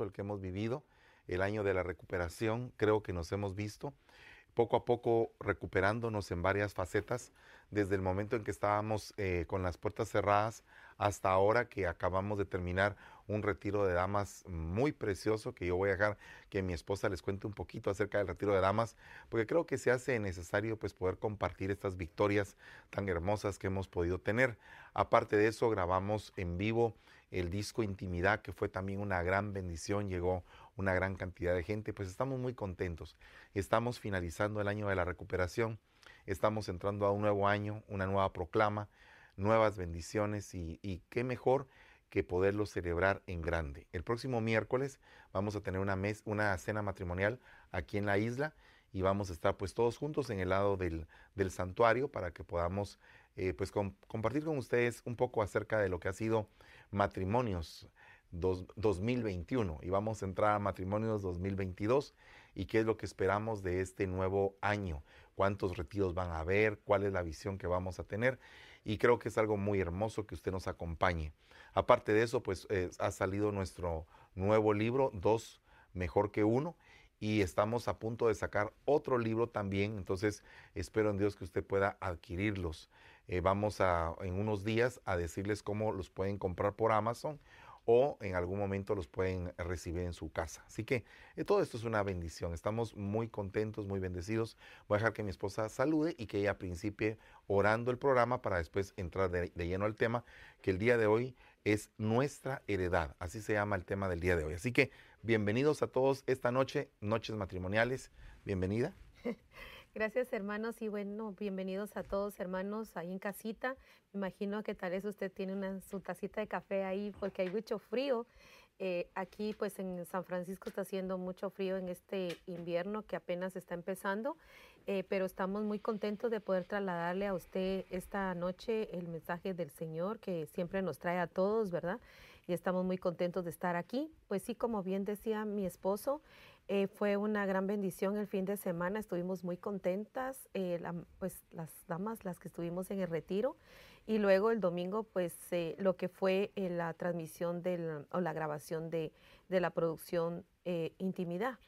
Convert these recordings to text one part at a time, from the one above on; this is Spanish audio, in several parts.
el que hemos vivido, el año de la recuperación, creo que nos hemos visto poco a poco recuperándonos en varias facetas, desde el momento en que estábamos eh, con las puertas cerradas hasta ahora que acabamos de terminar un retiro de damas muy precioso, que yo voy a dejar que mi esposa les cuente un poquito acerca del retiro de damas, porque creo que se hace necesario pues poder compartir estas victorias tan hermosas que hemos podido tener. Aparte de eso, grabamos en vivo el disco Intimidad, que fue también una gran bendición, llegó una gran cantidad de gente, pues estamos muy contentos. Estamos finalizando el año de la recuperación, estamos entrando a un nuevo año, una nueva proclama, nuevas bendiciones y, qué mejor que poderlo celebrar en grande. El próximo miércoles vamos a tener una, mes, una cena matrimonial aquí en la isla y vamos a estar pues todos juntos en el lado del, del santuario para que podamos eh, pues compartir con ustedes un poco acerca de lo que ha sido matrimonios 2021 y vamos a entrar a matrimonios 2022 y qué es lo que esperamos de este nuevo año, cuántos retiros van a haber, cuál es la visión que vamos a tener y creo que es algo muy hermoso que usted nos acompañe. Aparte de eso, pues eh, ha salido nuestro nuevo libro, Dos Mejor que Uno, y estamos a punto de sacar otro libro también, entonces espero en Dios que usted pueda adquirirlos. Eh, vamos a en unos días a decirles cómo los pueden comprar por Amazon o en algún momento los pueden recibir en su casa. Así que eh, todo esto es una bendición. Estamos muy contentos, muy bendecidos. Voy a dejar que mi esposa salude y que ella principie orando el programa para después entrar de, de lleno al tema que el día de hoy es nuestra heredad. Así se llama el tema del día de hoy. Así que bienvenidos a todos esta noche, noches matrimoniales. Bienvenida. Gracias hermanos y bueno, bienvenidos a todos hermanos ahí en casita. Imagino que tal vez usted tiene una, su tacita de café ahí porque hay mucho frío. Eh, aquí pues en San Francisco está haciendo mucho frío en este invierno que apenas está empezando, eh, pero estamos muy contentos de poder trasladarle a usted esta noche el mensaje del Señor que siempre nos trae a todos, ¿verdad? Y estamos muy contentos de estar aquí. Pues sí, como bien decía mi esposo, eh, fue una gran bendición el fin de semana, estuvimos muy contentas, eh, pues las damas, las que estuvimos en el retiro, y luego el domingo, pues eh, lo que fue la transmisión del, o la grabación de, de la producción Intimidad.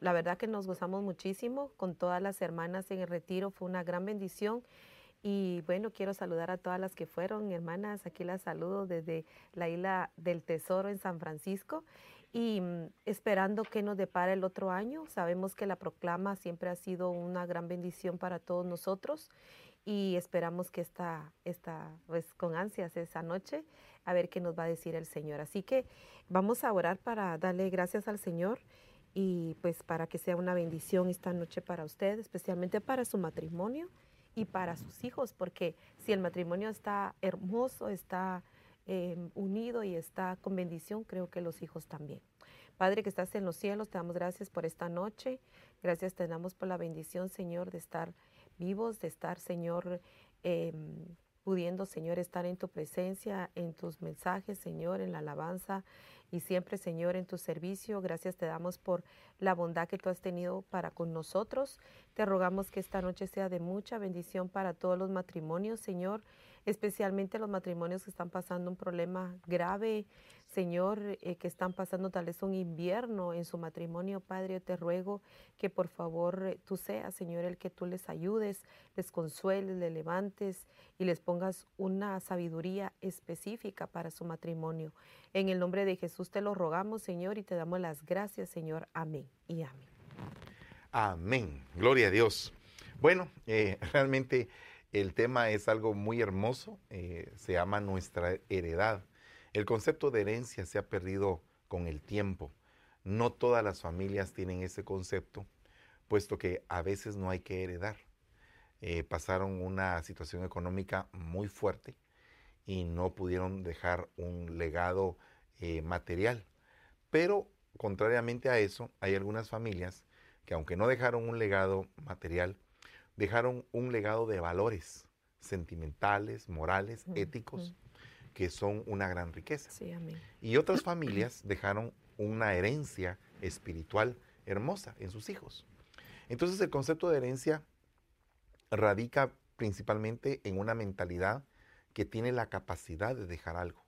la verdad que nos gozamos muchísimo con todas las hermanas en el retiro, fue una gran bendición. Y bueno, quiero saludar a todas las que fueron, hermanas, aquí las saludo desde la isla del Tesoro en San Francisco y mm, esperando que nos depara el otro año. Sabemos que la proclama siempre ha sido una gran bendición para todos nosotros y esperamos que esta, esta pues con ansias esa noche a ver qué nos va a decir el Señor. Así que vamos a orar para darle gracias al Señor y pues para que sea una bendición esta noche para usted, especialmente para su matrimonio y para sus hijos, porque si el matrimonio está hermoso, está Unido y está con bendición, creo que los hijos también. Padre que estás en los cielos, te damos gracias por esta noche. Gracias te damos por la bendición, Señor, de estar vivos, de estar, Señor, em, pudiendo, Señor, estar en tu presencia, en tus mensajes, Señor, en la alabanza y siempre, Señor, en tu servicio. Gracias te damos por la bondad que tú has tenido para con nosotros. Te rogamos que esta noche sea de mucha bendición para todos los matrimonios, Señor especialmente los matrimonios que están pasando un problema grave, Señor, eh, que están pasando tal vez un invierno en su matrimonio, Padre, te ruego que por favor tú seas, Señor, el que tú les ayudes, les consueles, les levantes y les pongas una sabiduría específica para su matrimonio. En el nombre de Jesús te lo rogamos, Señor, y te damos las gracias, Señor. Amén y amén. Amén. Gloria a Dios. Bueno, eh, realmente el tema es algo muy hermoso, eh, se llama nuestra heredad. El concepto de herencia se ha perdido con el tiempo. No todas las familias tienen ese concepto, puesto que a veces no hay que heredar. Eh, pasaron una situación económica muy fuerte y no pudieron dejar un legado eh, material. Pero contrariamente a eso, hay algunas familias que aunque no dejaron un legado material, dejaron un legado de valores sentimentales, morales, éticos, que son una gran riqueza. Y otras familias dejaron una herencia espiritual hermosa en sus hijos. Entonces el concepto de herencia radica principalmente en una mentalidad que tiene la capacidad de dejar algo.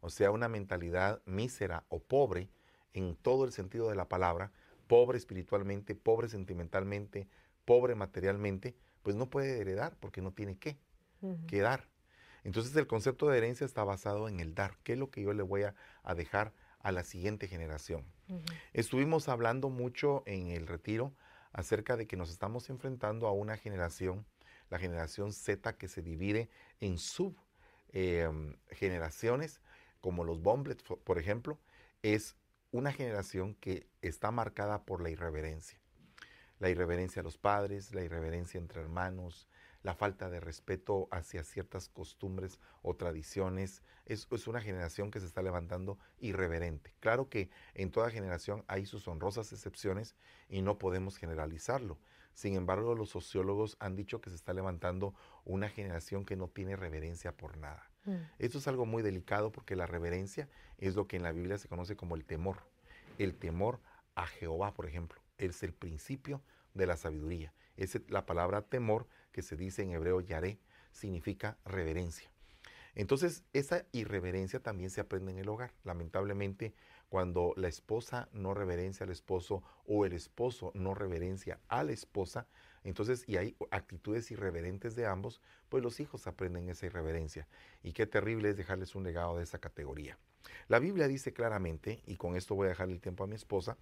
O sea, una mentalidad mísera o pobre en todo el sentido de la palabra, pobre espiritualmente, pobre sentimentalmente, pobre materialmente, pues no puede heredar porque no tiene qué, qué dar. Entonces el concepto de herencia está basado en el dar. ¿Qué es lo que yo le voy a, dejar a la siguiente generación? Estuvimos hablando mucho en el retiro acerca de que nos estamos enfrentando a una generación, la generación Z, que se divide en subgeneraciones, em, como los Bomblets, por ejemplo, es una generación que está marcada por la irreverencia. La irreverencia a los padres, la irreverencia entre hermanos, la falta de respeto hacia ciertas costumbres o tradiciones. Es, es, una generación que se está levantando irreverente. Claro que en toda generación hay sus honrosas excepciones y no podemos generalizarlo. Sin embargo, los sociólogos han dicho que se está levantando una generación que no tiene reverencia por nada. Mm. Esto es algo muy delicado porque la reverencia es lo que en la Biblia se conoce como el temor. El temor a Jehová, por ejemplo, es el principio de la sabiduría. Es la palabra temor que se dice en hebreo yaré, significa reverencia. Entonces, esa irreverencia también se aprende en el hogar. Lamentablemente, cuando la esposa no reverencia al esposo o el esposo no reverencia a la esposa, entonces, y hay actitudes irreverentes de ambos, pues los hijos aprenden esa irreverencia. Y qué terrible es dejarles un legado de esa categoría. La Biblia dice claramente, y con esto voy a dejar el tiempo a mi esposa,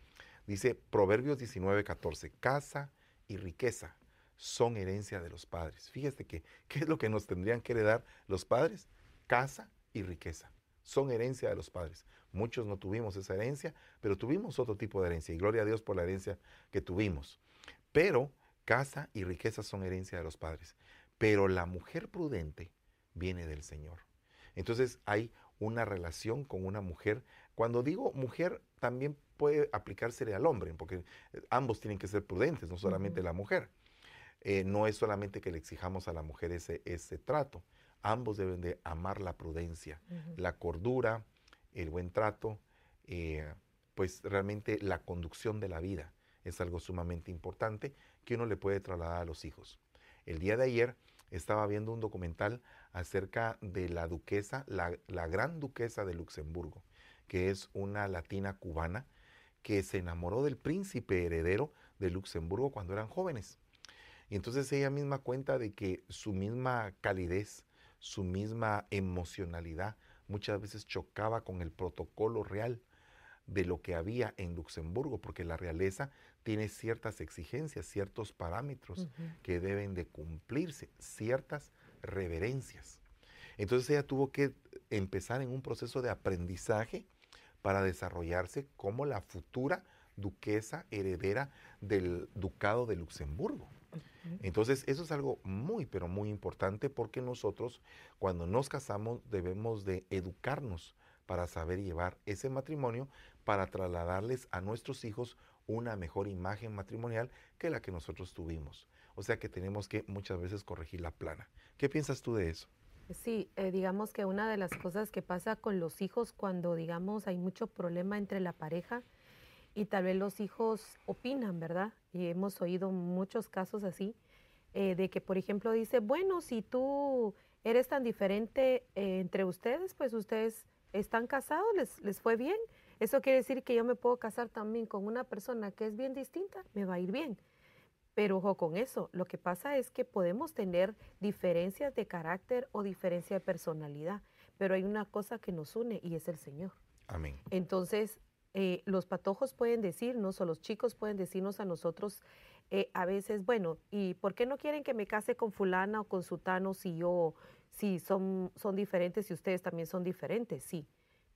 dice Proverbios 19, 14, casa y riqueza son herencia de los padres. Fíjate que, ¿qué es lo que nos tendrían que heredar los padres? Casa y riqueza. Son herencia de los padres. Muchos no tuvimos esa herencia, pero tuvimos otro tipo de herencia. Y gloria a Dios por la herencia que tuvimos. Pero casa y riqueza son herencia de los padres. Pero la mujer prudente viene del Señor. Entonces hay una relación con una mujer. Cuando digo mujer, también puede aplicársele al hombre, porque ambos tienen que ser prudentes, no solamente la mujer. Eh, no es solamente que le exijamos a la mujer ese, ese trato, ambos deben de amar la prudencia, la cordura, el buen trato, eh, pues realmente la conducción de la vida es algo sumamente importante que uno le puede trasladar a los hijos. El día de ayer estaba viendo un documental acerca de la duquesa, la, la gran duquesa de Luxemburgo, que es una latina cubana que se enamoró del príncipe heredero de Luxemburgo cuando eran jóvenes. Y entonces ella misma cuenta de que su misma calidez, su misma emocionalidad, muchas veces chocaba con el protocolo real de lo que había en Luxemburgo, porque la realeza tiene ciertas exigencias, ciertos parámetros que deben de cumplirse, ciertas reverencias. Entonces ella tuvo que empezar en un proceso de aprendizaje para desarrollarse como la futura duquesa heredera del ducado de Luxemburgo. Entonces, eso es algo muy, pero muy importante porque nosotros cuando nos casamos debemos de educarnos para saber llevar ese matrimonio, para trasladarles a nuestros hijos una mejor imagen matrimonial que la que nosotros tuvimos. O sea que tenemos que muchas veces corregir la plana. ¿Qué piensas tú de eso? Sí, eh, digamos que una de las cosas que pasa con los hijos cuando, digamos, hay mucho problema entre la pareja, y tal vez los hijos opinan, ¿verdad? Y hemos oído muchos casos así, eh, de que, por ejemplo, dice, bueno, si tú eres tan diferente eh, entre ustedes, pues ustedes están casados, les, les fue bien. Eso quiere decir que yo me puedo casar también con una persona que es bien distinta, me va a ir bien. Pero ojo con eso, lo que pasa es que podemos tener diferencias de carácter o diferencia de personalidad, pero hay una cosa que nos une y es el Señor. Amén. Entonces, eh, los patojos pueden decirnos o los chicos pueden decirnos a nosotros eh, a veces, bueno, ¿y por qué no quieren que me case con fulana o con sutano si yo, si son, son diferentes y ustedes también son diferentes? Sí,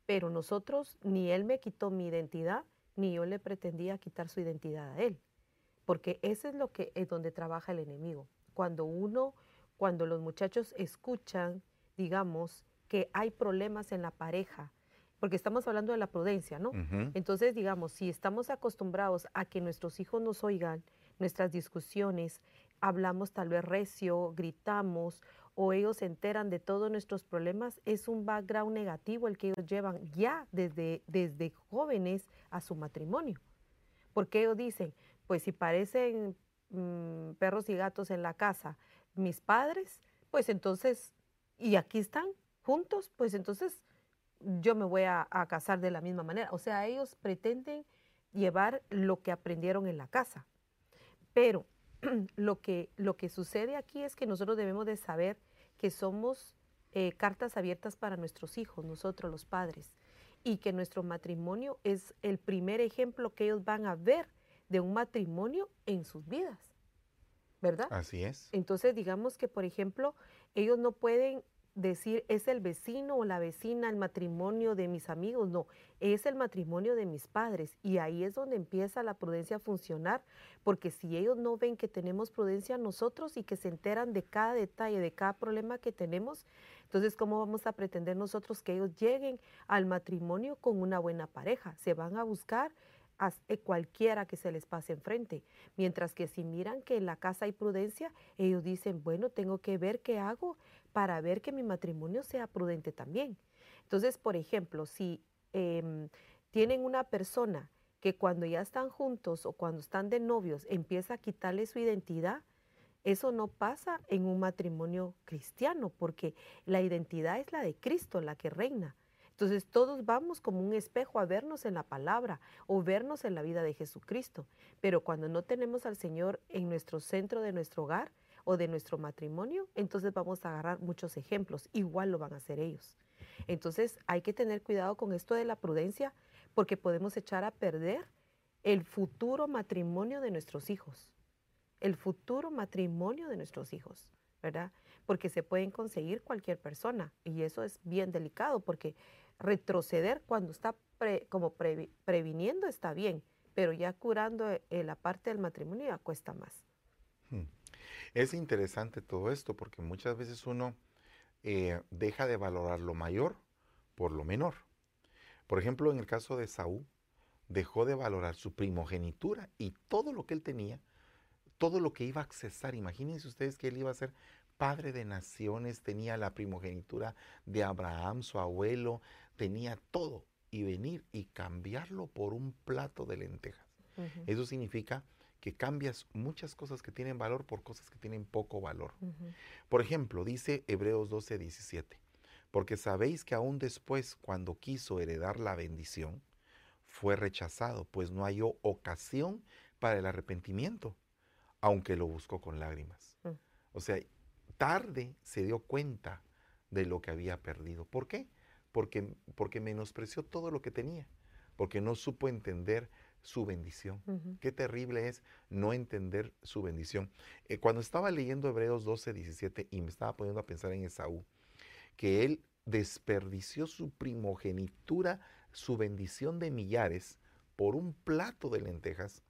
pero nosotros, ni él me quitó mi identidad, ni yo le pretendía quitar su identidad a él, porque eso es lo que es donde trabaja el enemigo. Cuando uno, cuando los muchachos escuchan, digamos, que hay problemas en la pareja, porque estamos hablando de la prudencia, ¿no? Entonces, digamos, si estamos acostumbrados a que nuestros hijos nos oigan, nuestras discusiones, hablamos tal vez recio, gritamos o ellos se enteran de todos nuestros problemas, es un background negativo el que ellos llevan ya desde, desde jóvenes a su matrimonio. Porque ellos dicen, pues si parecen mm, perros y gatos en la casa mis padres, pues entonces, y aquí están juntos, pues entonces yo me voy a, casar de la misma manera. O sea, ellos pretenden llevar lo que aprendieron en la casa. Pero lo que, lo que sucede aquí es que nosotros debemos de saber que somos eh, cartas abiertas para nuestros hijos, nosotros los padres, y que nuestro matrimonio es el primer ejemplo que ellos van a ver de un matrimonio en sus vidas. ¿Verdad? Así es. Entonces, digamos que, por ejemplo, ellos no pueden decir es el vecino o la vecina el matrimonio de mis amigos, no, es el matrimonio de mis padres y ahí es donde empieza la prudencia a funcionar, porque si ellos no ven que tenemos prudencia nosotros y que se enteran de cada detalle, de cada problema que tenemos, entonces ¿cómo vamos a pretender nosotros que ellos lleguen al matrimonio con una buena pareja? Se van a buscar eh, cualquiera que se les pase enfrente. Mientras que si miran que en la casa hay prudencia, ellos dicen, bueno, tengo que ver qué hago para ver que mi matrimonio sea prudente también. Entonces, por ejemplo, si em, tienen una persona que cuando ya están juntos o cuando están de novios empieza a quitarle su identidad, eso no pasa en un matrimonio cristiano, porque la identidad es la de Cristo, la que reina. Entonces todos vamos como un espejo a vernos en la palabra o vernos en la vida de Jesucristo. Pero cuando no tenemos al Señor en nuestro centro de nuestro hogar, o de nuestro matrimonio, entonces vamos a agarrar muchos ejemplos, igual lo van a hacer ellos. Entonces hay que tener cuidado con esto de la prudencia porque podemos echar a perder el futuro matrimonio de nuestros hijos, el futuro matrimonio de nuestros hijos, ¿verdad? Porque se pueden conseguir cualquier persona y eso es bien delicado porque retroceder cuando está como previniendo está bien, pero ya curando eh, la parte del matrimonio ya cuesta más. Hmm. Es interesante todo esto porque muchas veces uno eh, deja de valorar lo mayor por lo menor. Por ejemplo, en el caso de Saúl, dejó de valorar su primogenitura y todo lo que él tenía, todo lo que iba a accesar. Imagínense ustedes que él iba a ser padre de naciones, tenía la primogenitura de Abraham, su abuelo, tenía todo. Y venir y cambiarlo por un plato de lentejas. Eso significa que cambias muchas cosas que tienen valor por cosas que tienen poco valor. Por ejemplo, dice Hebreos 12, 17, porque sabéis que aún después, cuando quiso heredar la bendición, fue rechazado, pues no halló ocasión para el arrepentimiento, aunque lo buscó con lágrimas. Mm. O sea, tarde se dio cuenta de lo que había perdido. ¿Por qué? Porque, porque menospreció todo lo que tenía, porque no supo entender su bendición. Qué terrible es no entender su bendición. Eh, cuando estaba leyendo Hebreos 12, 17 y me estaba poniendo a pensar en Esaú, que él desperdició su primogenitura, su bendición de millares, por un plato de lentejas,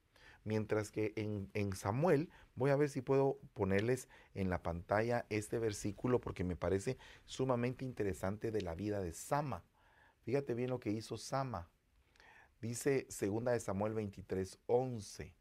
mientras que en, en, Samuel, voy a ver si puedo ponerles en la pantalla este versículo porque me parece sumamente interesante de la vida de Sama. Fíjate bien lo que hizo Sama. Dice segunda de Samuel 23, 11.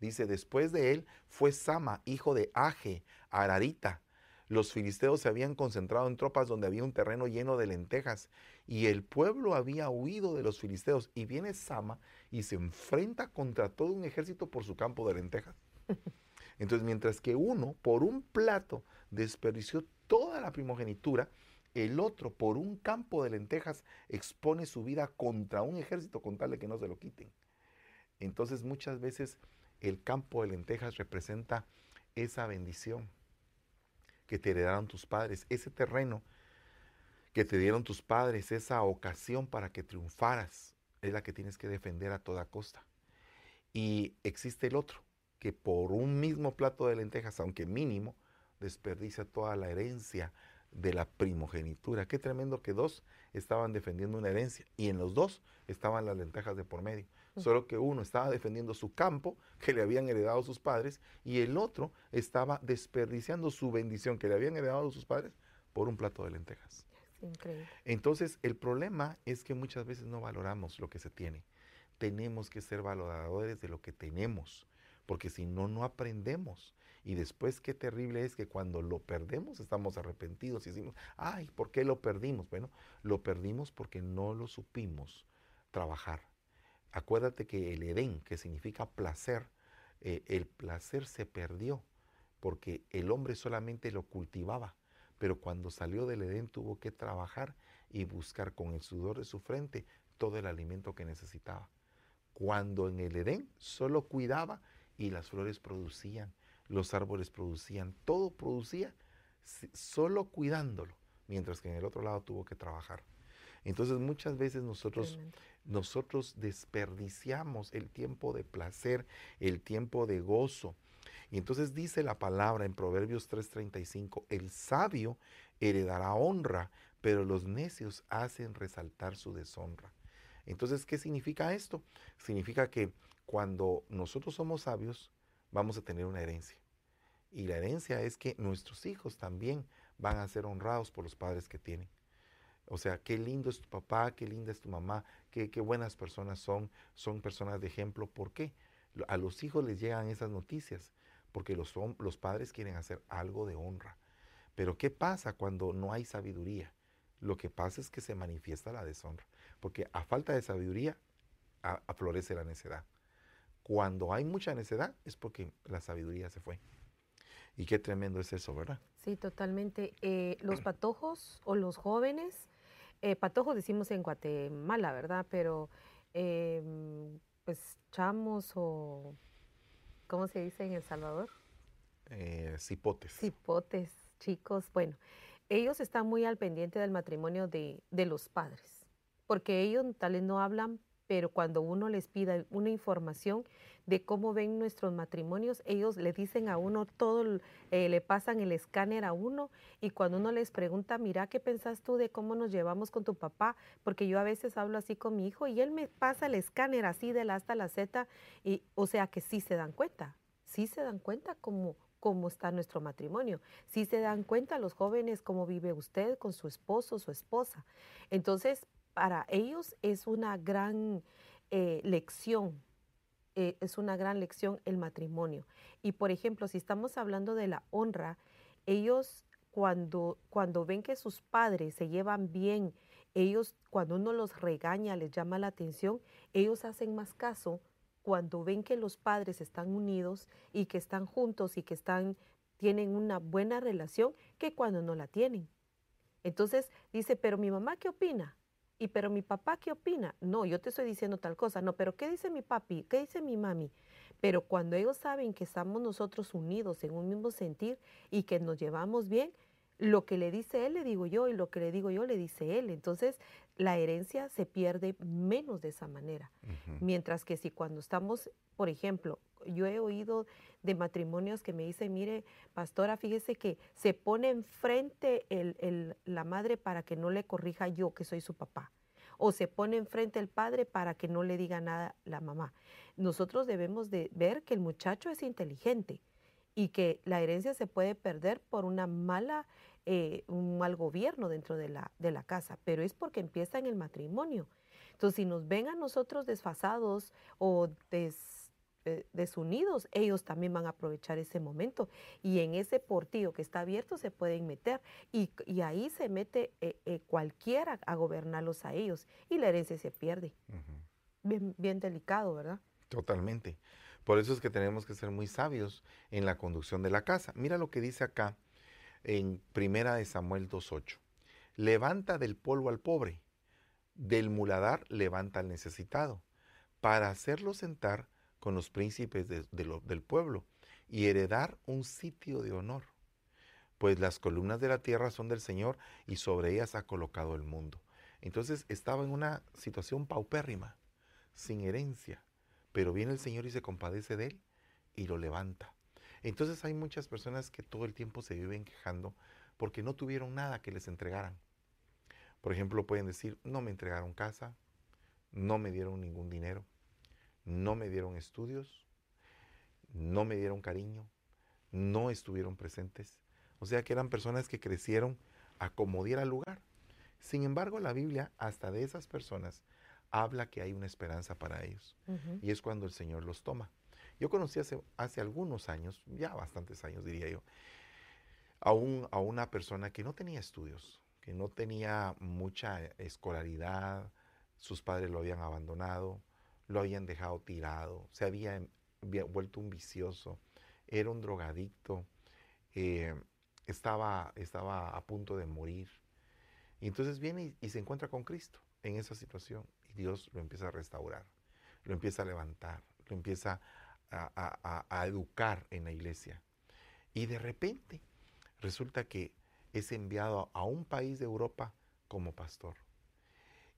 Dice, después de él fue Sama, hijo de Aje, Ararita. Los filisteos se habían concentrado en tropas donde había un terreno lleno de lentejas y el pueblo había huido de los filisteos. Y viene Sama y se enfrenta contra todo un ejército por su campo de lentejas. Entonces, mientras que uno, por un plato, desperdició toda la primogenitura, el otro por un campo de lentejas expone su vida contra un ejército con tal de que no se lo quiten. Entonces muchas veces el campo de lentejas representa esa bendición que te heredaron tus padres, ese terreno que te dieron tus padres, esa ocasión para que triunfaras, es la que tienes que defender a toda costa. Y existe el otro, que por un mismo plato de lentejas, aunque mínimo, desperdicia toda la herencia, de la primogenitura. Qué tremendo que dos estaban defendiendo una herencia y en los dos estaban las lentejas de por medio. Solo que uno estaba defendiendo su campo que le habían heredado sus padres y el otro estaba desperdiciando su bendición que le habían heredado sus padres por un plato de lentejas. Increíble. Entonces, el problema es que muchas veces no valoramos lo que se tiene. Tenemos que ser valoradores de lo que tenemos, porque si no, no aprendemos. Y después qué terrible es que cuando lo perdemos estamos arrepentidos y decimos, ay, ¿por qué lo perdimos? Bueno, lo perdimos porque no lo supimos trabajar. Acuérdate que el Edén, que significa placer, eh, el placer se perdió porque el hombre solamente lo cultivaba, pero cuando salió del Edén tuvo que trabajar y buscar con el sudor de su frente todo el alimento que necesitaba. Cuando en el Edén solo cuidaba y las flores producían, los árboles producían, todo producía solo cuidándolo, mientras que en el otro lado tuvo que trabajar. Entonces muchas veces nosotros, nosotros desperdiciamos el tiempo de placer, el tiempo de gozo. Y entonces dice la palabra en Proverbios 3:35, el sabio heredará honra, pero los necios hacen resaltar su deshonra. Entonces, ¿qué significa esto? Significa que cuando nosotros somos sabios, vamos a tener una herencia. Y la herencia es que nuestros hijos también van a ser honrados por los padres que tienen. O sea, qué lindo es tu papá, qué linda es tu mamá, qué, qué buenas personas son, son personas de ejemplo. ¿Por qué? A los hijos les llegan esas noticias, porque los, los padres quieren hacer algo de honra. Pero ¿qué pasa cuando no hay sabiduría? Lo que pasa es que se manifiesta la deshonra, porque a falta de sabiduría aflorece la necedad. Cuando hay mucha necedad es porque la sabiduría se fue. Y qué tremendo es eso, ¿verdad? Sí, totalmente. Eh, los patojos o los jóvenes, eh, patojos decimos en Guatemala, ¿verdad? Pero em, pues chamos o, ¿cómo se dice en El Salvador? Eh, cipotes. Cipotes, chicos. Bueno, ellos están muy al pendiente del matrimonio de, de los padres, porque ellos tal vez no hablan pero cuando uno les pida una información de cómo ven nuestros matrimonios, ellos le dicen a uno todo, eh, le pasan el escáner a uno y cuando uno les pregunta, mira, ¿qué pensás tú de cómo nos llevamos con tu papá? Porque yo a veces hablo así con mi hijo y él me pasa el escáner así de la hasta la Z, y, o sea que sí se dan cuenta, sí se dan cuenta cómo, cómo está nuestro matrimonio. Sí se dan cuenta los jóvenes cómo vive usted con su esposo, su esposa. Entonces, para ellos es una gran eh, lección, eh, es una gran lección el matrimonio. Y por ejemplo, si estamos hablando de la honra, ellos cuando, cuando ven que sus padres se llevan bien, ellos cuando uno los regaña, les llama la atención, ellos hacen más caso cuando ven que los padres están unidos y que están juntos y que están tienen una buena relación que cuando no la tienen. Entonces dice, pero mi mamá, ¿qué opina? Y pero mi papá, ¿qué opina? No, yo te estoy diciendo tal cosa. No, pero ¿qué dice mi papi? ¿Qué dice mi mami? Pero cuando ellos saben que estamos nosotros unidos en un mismo sentir y que nos llevamos bien, lo que le dice él le digo yo y lo que le digo yo le dice él. Entonces la herencia se pierde menos de esa manera. Mientras que si cuando estamos, por ejemplo, yo he oído de matrimonios que me dicen, mire, pastora, fíjese que se pone enfrente el, la madre para que no le corrija yo, que soy su papá. O se pone enfrente el padre para que no le diga nada la mamá. Nosotros debemos de ver que el muchacho es inteligente y que la herencia se puede perder por una mala, eh, un mal gobierno dentro de la, de la casa, pero es porque empieza en el matrimonio. Entonces, si nos ven a nosotros desfasados o des, desunidos, ellos también van a aprovechar ese momento. Y en ese portillo que está abierto se pueden meter y, ahí se mete eh, eh, cualquiera a gobernarlos a ellos y la herencia se pierde. bien, bien delicado, ¿verdad? Totalmente. Por eso es que tenemos que ser muy sabios en la conducción de la casa. Mira lo que dice acá en Primera de Samuel 2.8. Levanta del polvo al pobre, del muladar levanta al necesitado, para hacerlo sentar con los príncipes del pueblo y heredar un sitio de honor. Pues las columnas de la tierra son del Señor y sobre ellas ha colocado el mundo. Entonces estaba en una situación paupérrima, sin herencia, pero viene el Señor y se compadece de él y lo levanta. Entonces hay muchas personas que todo el tiempo se viven quejando porque no tuvieron nada que les entregaran. Por ejemplo, pueden decir, no me entregaron casa, no me dieron ningún dinero, no me dieron estudios, no me dieron cariño, no estuvieron presentes. O sea que eran personas que crecieron a como diera lugar. Sin embargo, la Biblia, hasta de esas personas, habla que hay una esperanza para ellos. Y es cuando el Señor los toma. Yo conocí hace, hace algunos años, ya bastantes años diría yo, a, a una persona que no tenía estudios, que no tenía mucha escolaridad, sus padres lo habían abandonado, lo habían dejado tirado, se había, vuelto un vicioso, era un drogadicto, eh, estaba, estaba a punto de morir. Y entonces viene y, se encuentra con Cristo en esa situación y Dios lo empieza a restaurar, lo empieza a levantar, lo empieza a educar en la iglesia. Y de repente resulta que es enviado a un país de Europa como pastor.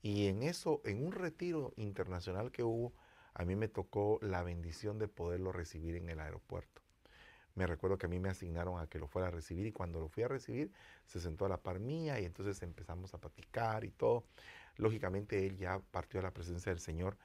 Y en eso, en un retiro internacional que hubo, a mí me tocó la bendición de poderlo recibir en el aeropuerto. Me recuerdo que a mí me asignaron a que lo fuera a recibir y cuando lo fui a recibir se sentó a la par mía y entonces empezamos a platicar y todo. Lógicamente él ya partió a la presencia del Señor,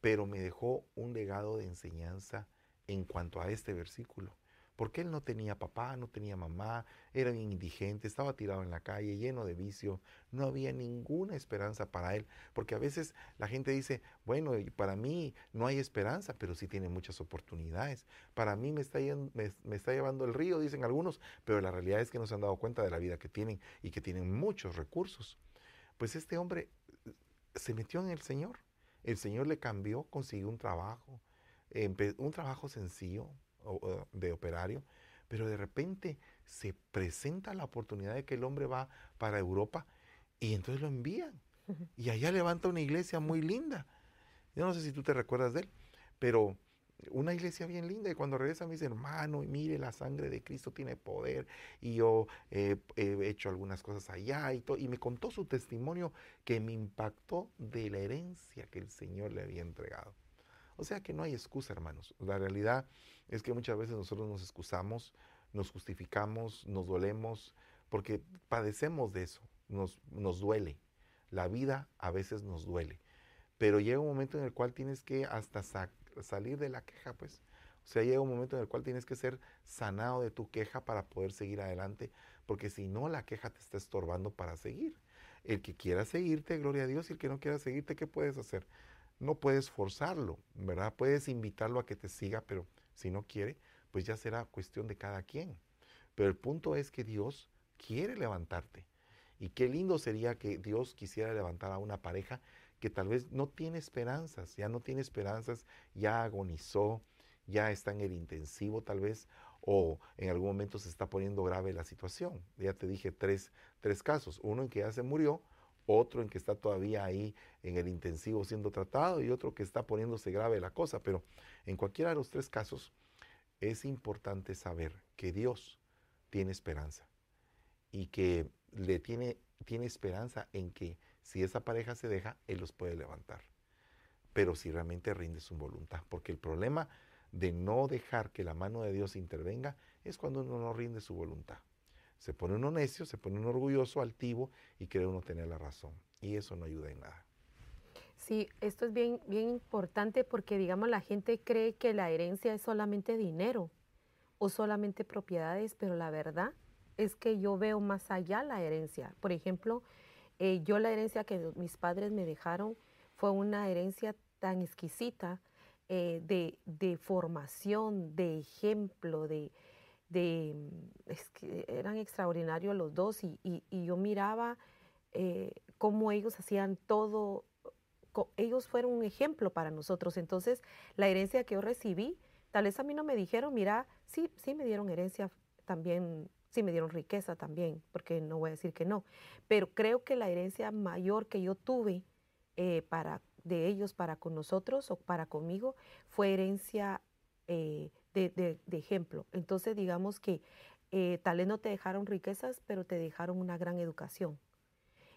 pero me dejó un legado de enseñanza en cuanto a este versículo porque él no tenía papá, no tenía mamá, era indigente, estaba tirado en la calle, lleno de vicio, no había ninguna esperanza para él, porque a veces la gente dice, bueno, para mí no hay esperanza, pero sí tiene muchas oportunidades. Para mí me está, me está llevando el río, dicen algunos, pero la realidad es que no se han dado cuenta de la vida que tienen y que tienen muchos recursos. Pues este hombre se metió en el Señor. El Señor le cambió, consiguió un trabajo, un trabajo sencillo, de operario, pero de repente se presenta la oportunidad de que el hombre va para Europa y entonces lo envían. Y allá levanta una iglesia muy linda. Yo no sé si tú te recuerdas de él, pero una iglesia bien linda y cuando regresa me dice, hermano, mire, la sangre de Cristo tiene poder y yo he hecho algunas cosas allá y todo. Y me contó su testimonio que me impactó de la herencia que el Señor le había entregado. O sea que no hay excusa, hermanos. La realidad es que muchas veces nosotros nos excusamos, nos justificamos, nos dolemos, porque padecemos de eso, nos, nos duele. La vida a veces nos duele. Pero llega un momento en el cual tienes que hasta salir de la queja, pues. O sea, llega un momento en el cual tienes que ser sanado de tu queja para poder seguir adelante, porque si no, la queja te está estorbando para seguir. El que quiera seguirte, gloria a Dios, y el que no quiera seguirte, ¿qué puedes hacer? No puedes forzarlo, ¿verdad? Puedes invitarlo a que te siga, pero si no quiere, pues ya será cuestión de cada quien. Pero el punto es que Dios quiere levantarte. Y qué lindo sería que Dios quisiera levantar a una pareja que tal vez no tiene esperanzas, ya no tiene esperanzas, ya agonizó, ya está en el intensivo tal vez, o en algún momento se está poniendo grave la situación. Ya te dije tres, tres casos, uno en que ya se murió, otro en que está todavía ahí en el intensivo siendo tratado y otro que está poniéndose grave la cosa. Pero en cualquiera de los tres casos es importante saber que Dios tiene esperanza y que le tiene, tiene esperanza en que si esa pareja se deja, Él los puede levantar. Pero si realmente rinde su voluntad, porque el problema de no dejar que la mano de Dios intervenga es cuando uno no rinde su voluntad. Se pone uno necio, se pone uno orgulloso, altivo y cree uno tener la razón. Y eso no ayuda en nada. Sí, esto es bien, bien importante porque, digamos, la gente cree que la herencia es solamente dinero o solamente propiedades, pero la verdad es que yo veo más allá la herencia. Por ejemplo, eh, yo la herencia que mis padres me dejaron fue una herencia tan exquisita eh, de, de, formación, de ejemplo, de, que eran extraordinarios los dos y, yo miraba eh, cómo ellos hacían todo, ellos fueron un ejemplo para nosotros. Entonces, la herencia que yo recibí, tal vez a mí no me dijeron, mira, sí, sí me dieron herencia también, sí me dieron riqueza también, porque no voy a decir que no, pero creo que la herencia mayor que yo tuve eh, para, de ellos para con nosotros o para conmigo fue herencia eh, de, ejemplo. Entonces, digamos que eh, tal vez no te dejaron riquezas, pero te dejaron una gran educación.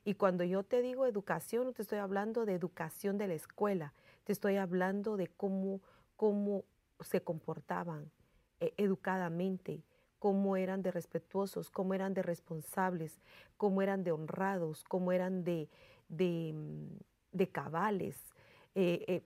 Y cuando yo te digo educación, no te estoy hablando de educación de la escuela, te estoy hablando de cómo, cómo se comportaban eh, educadamente, cómo eran de respetuosos, cómo eran de responsables, cómo eran de honrados, cómo eran de, de, mm, cabales. Eh,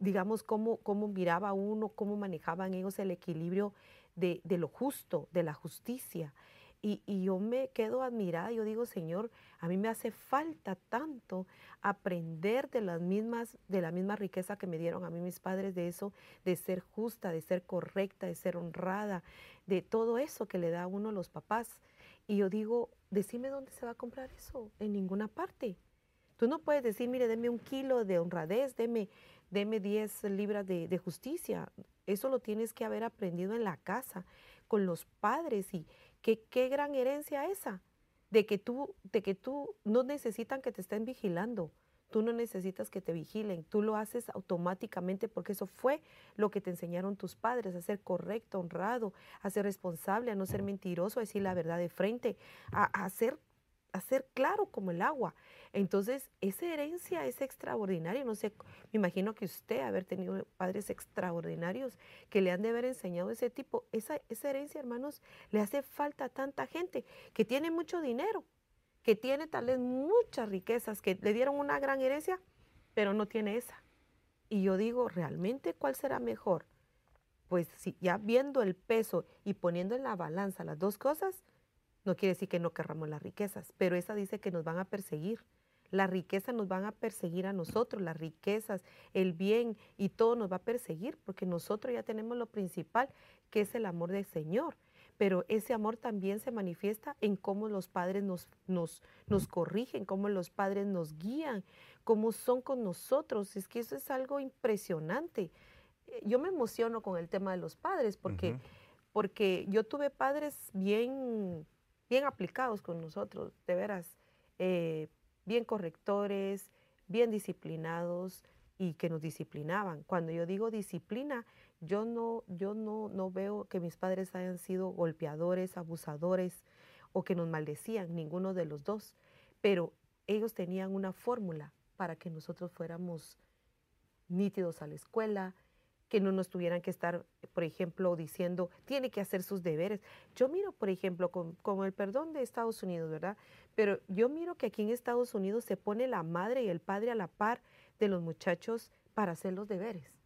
digamos, cómo, cómo miraba uno, cómo manejaban ellos el equilibrio de, lo justo, de la justicia. Y, yo me quedo admirada, yo digo, Señor, a mí me hace falta tanto aprender de las mismas, de la misma riqueza que me dieron a mí mis padres, de eso, de ser justa, de ser correcta, de ser honrada, de todo eso que le da a uno los papás. Y yo digo, decime dónde se va a comprar eso, en ninguna parte. Tú no puedes decir, mire, deme un kilo de honradez, deme, deme 10 libras de, justicia. Eso lo tienes que haber aprendido en la casa, con los padres. Y qué, qué gran herencia esa. de que tú, de que tú no necesitan que te estén vigilando. Tú no necesitas que te vigilen, tú lo haces automáticamente porque eso fue lo que te enseñaron tus padres, a ser correcto, honrado, a ser responsable, a no ser mentiroso, a decir la verdad de frente, a, a ser a ser claro como el agua. Entonces, esa herencia es extraordinaria. No sé, me imagino que usted haber tenido padres extraordinarios que le han de haber enseñado ese tipo. Esa, esa herencia, hermanos, le hace falta a tanta gente que tiene mucho dinero, que tiene tal vez muchas riquezas, que le dieron una gran herencia, pero no tiene esa. Y yo digo, ¿realmente cuál será mejor? Pues si ya viendo el peso y poniendo en la balanza las dos cosas, no quiere decir que no querramos las riquezas, pero esa dice que nos van a perseguir. La riqueza nos van a perseguir a nosotros, las riquezas, el bien y todo nos va a perseguir porque nosotros ya tenemos lo principal, que es el amor del Señor. Pero ese amor también se manifiesta en cómo los padres nos, nos, nos corrigen, cómo los padres nos guían, cómo son con nosotros. Es que eso es algo impresionante. Eh, yo me emociono con el tema de los padres porque, porque yo tuve padres bien bien aplicados con nosotros, de veras, eh, bien correctores, bien disciplinados y que nos disciplinaban. Cuando yo digo disciplina, yo no, yo no, no veo que mis padres hayan sido golpeadores, abusadores o que nos maldecían, ninguno de los dos, pero ellos tenían una fórmula para que nosotros fuéramos nítidos a la escuela, que no nos tuvieran que estar, por ejemplo, diciendo, tiene que hacer sus deberes. Yo miro, por ejemplo, con, el perdón de Estados Unidos, ¿verdad? Pero yo miro que aquí en Estados Unidos se pone la madre y el padre a la par de los muchachos para hacer los deberes.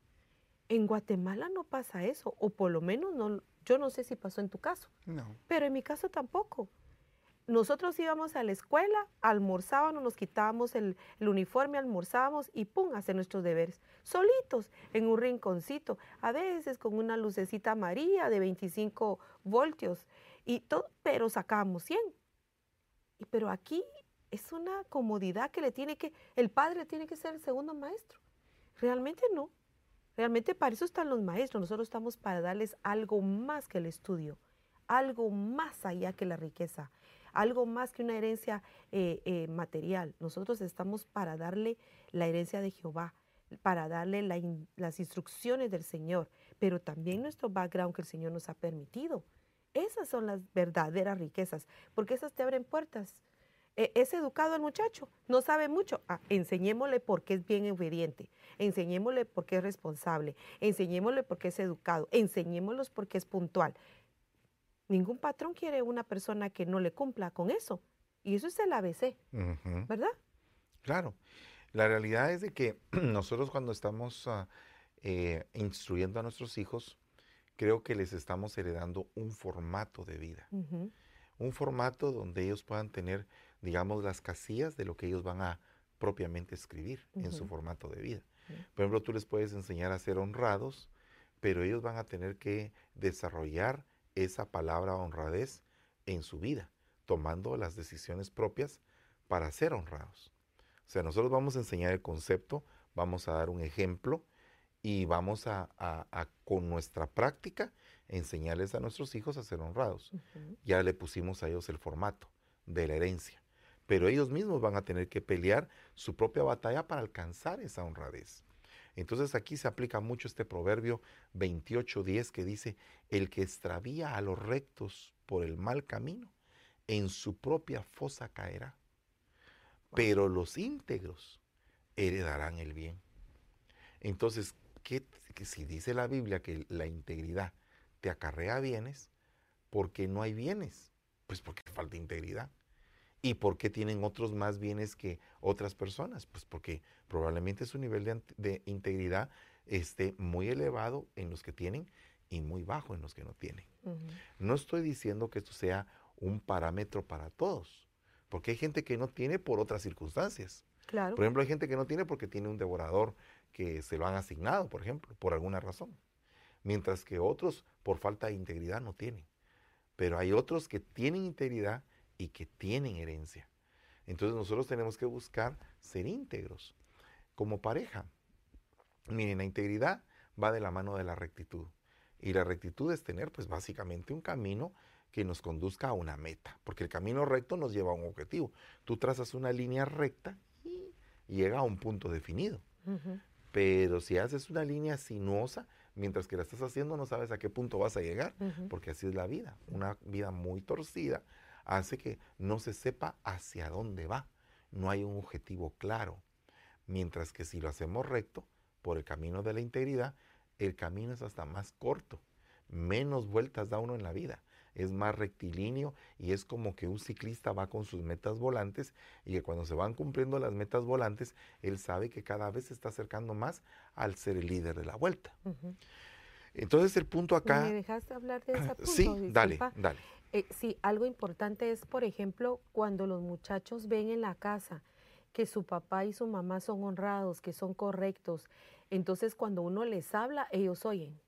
En Guatemala no pasa eso, o por lo menos no, yo no sé si pasó en tu caso, no. pero en mi caso tampoco nosotros íbamos a la escuela, almorzábamos, nos quitábamos el, uniforme, almorzábamos y pum, hacer nuestros deberes. Solitos, en un rinconcito, a veces con una lucecita amarilla de 25 voltios, y todo, pero sacábamos 100. Y, pero aquí es una comodidad que le tiene que, el padre tiene que ser el segundo maestro. Realmente no. Realmente para eso están los maestros. Nosotros estamos para darles algo más que el estudio, algo más allá que la riqueza algo más que una herencia eh, eh, material. Nosotros estamos para darle la herencia de Jehová, para darle las instrucciones del Señor, pero también nuestro background que el Señor nos ha permitido. Esas son las verdaderas riquezas, porque esas te abren puertas. E, es educado el muchacho, no sabe mucho. Ah, enseñémosle por qué es bien obediente, enseñémosle por qué es responsable, enseñémosle por qué es educado, enseñémoslos por qué es puntual. Ningún patrón quiere una persona que no le cumpla con eso. Y eso es el ABC, ¿verdad? Claro. La realidad es de que nosotros cuando estamos ah, eh, instruyendo a nuestros hijos, creo que les estamos heredando un formato de vida. Un formato donde ellos puedan tener, digamos, las casillas de lo que ellos van a propiamente escribir en su formato de vida. Por ejemplo, tú les puedes enseñar a ser honrados, pero ellos van a tener que desarrollar esa palabra honradez en su vida, tomando las decisiones propias para ser honrados. O sea, nosotros vamos a enseñar el concepto, vamos a dar un ejemplo y vamos a, con nuestra práctica enseñarles a nuestros hijos a ser honrados. Ya le pusimos a ellos el formato de la herencia, pero ellos mismos van a tener que pelear su propia batalla para alcanzar esa honradez. Entonces aquí se aplica mucho este proverbio 28.10 que dice, el que extravía a los rectos por el mal camino, en su propia fosa caerá. Pero los íntegros heredarán el bien. Entonces, ¿qué, si dice la Biblia que la integridad te acarrea bienes, ¿por qué no hay bienes? Pues porque falta integridad. ¿Y por qué tienen otros más bienes que otras personas? Pues porque probablemente su nivel de, integridad esté muy elevado en los que tienen y muy bajo en los que no tienen. No estoy diciendo que esto sea un parámetro para todos, porque hay gente que no tiene por otras circunstancias. Claro. Por ejemplo, hay gente que no tiene porque tiene un devorador que se lo han asignado, por ejemplo, por alguna razón. Mientras que otros, por falta de integridad, no tienen. Pero hay otros que tienen integridad y que tienen herencia. Entonces nosotros tenemos que buscar ser íntegros como pareja. Miren, la integridad va de la mano de la rectitud. Y la rectitud es tener pues básicamente un camino que nos conduzca a una meta, porque el camino recto nos lleva a un objetivo. Tú trazas una línea recta y llega a un punto definido. Pero si haces una línea sinuosa, mientras que la estás haciendo no sabes a qué punto vas a llegar, porque así es la vida. Una vida muy torcida hace que no se sepa hacia dónde va. No hay un objetivo claro. Mientras que si lo hacemos recto, por el camino de la integridad, el camino es hasta más corto. Menos vueltas da uno en la vida. Es más rectilíneo y es como que un ciclista va con sus metas volantes y que cuando se van cumpliendo las metas volantes, él sabe que cada vez se está acercando más al ser el líder de la vuelta. Entonces el punto acá... ¿Me dejaste hablar de ese punto? Sí, dale, dale. Eh, sí, algo importante es, por ejemplo, cuando los muchachos ven en la casa que su papá y su mamá son honrados, que son correctos, entonces cuando uno les habla, ellos oyen.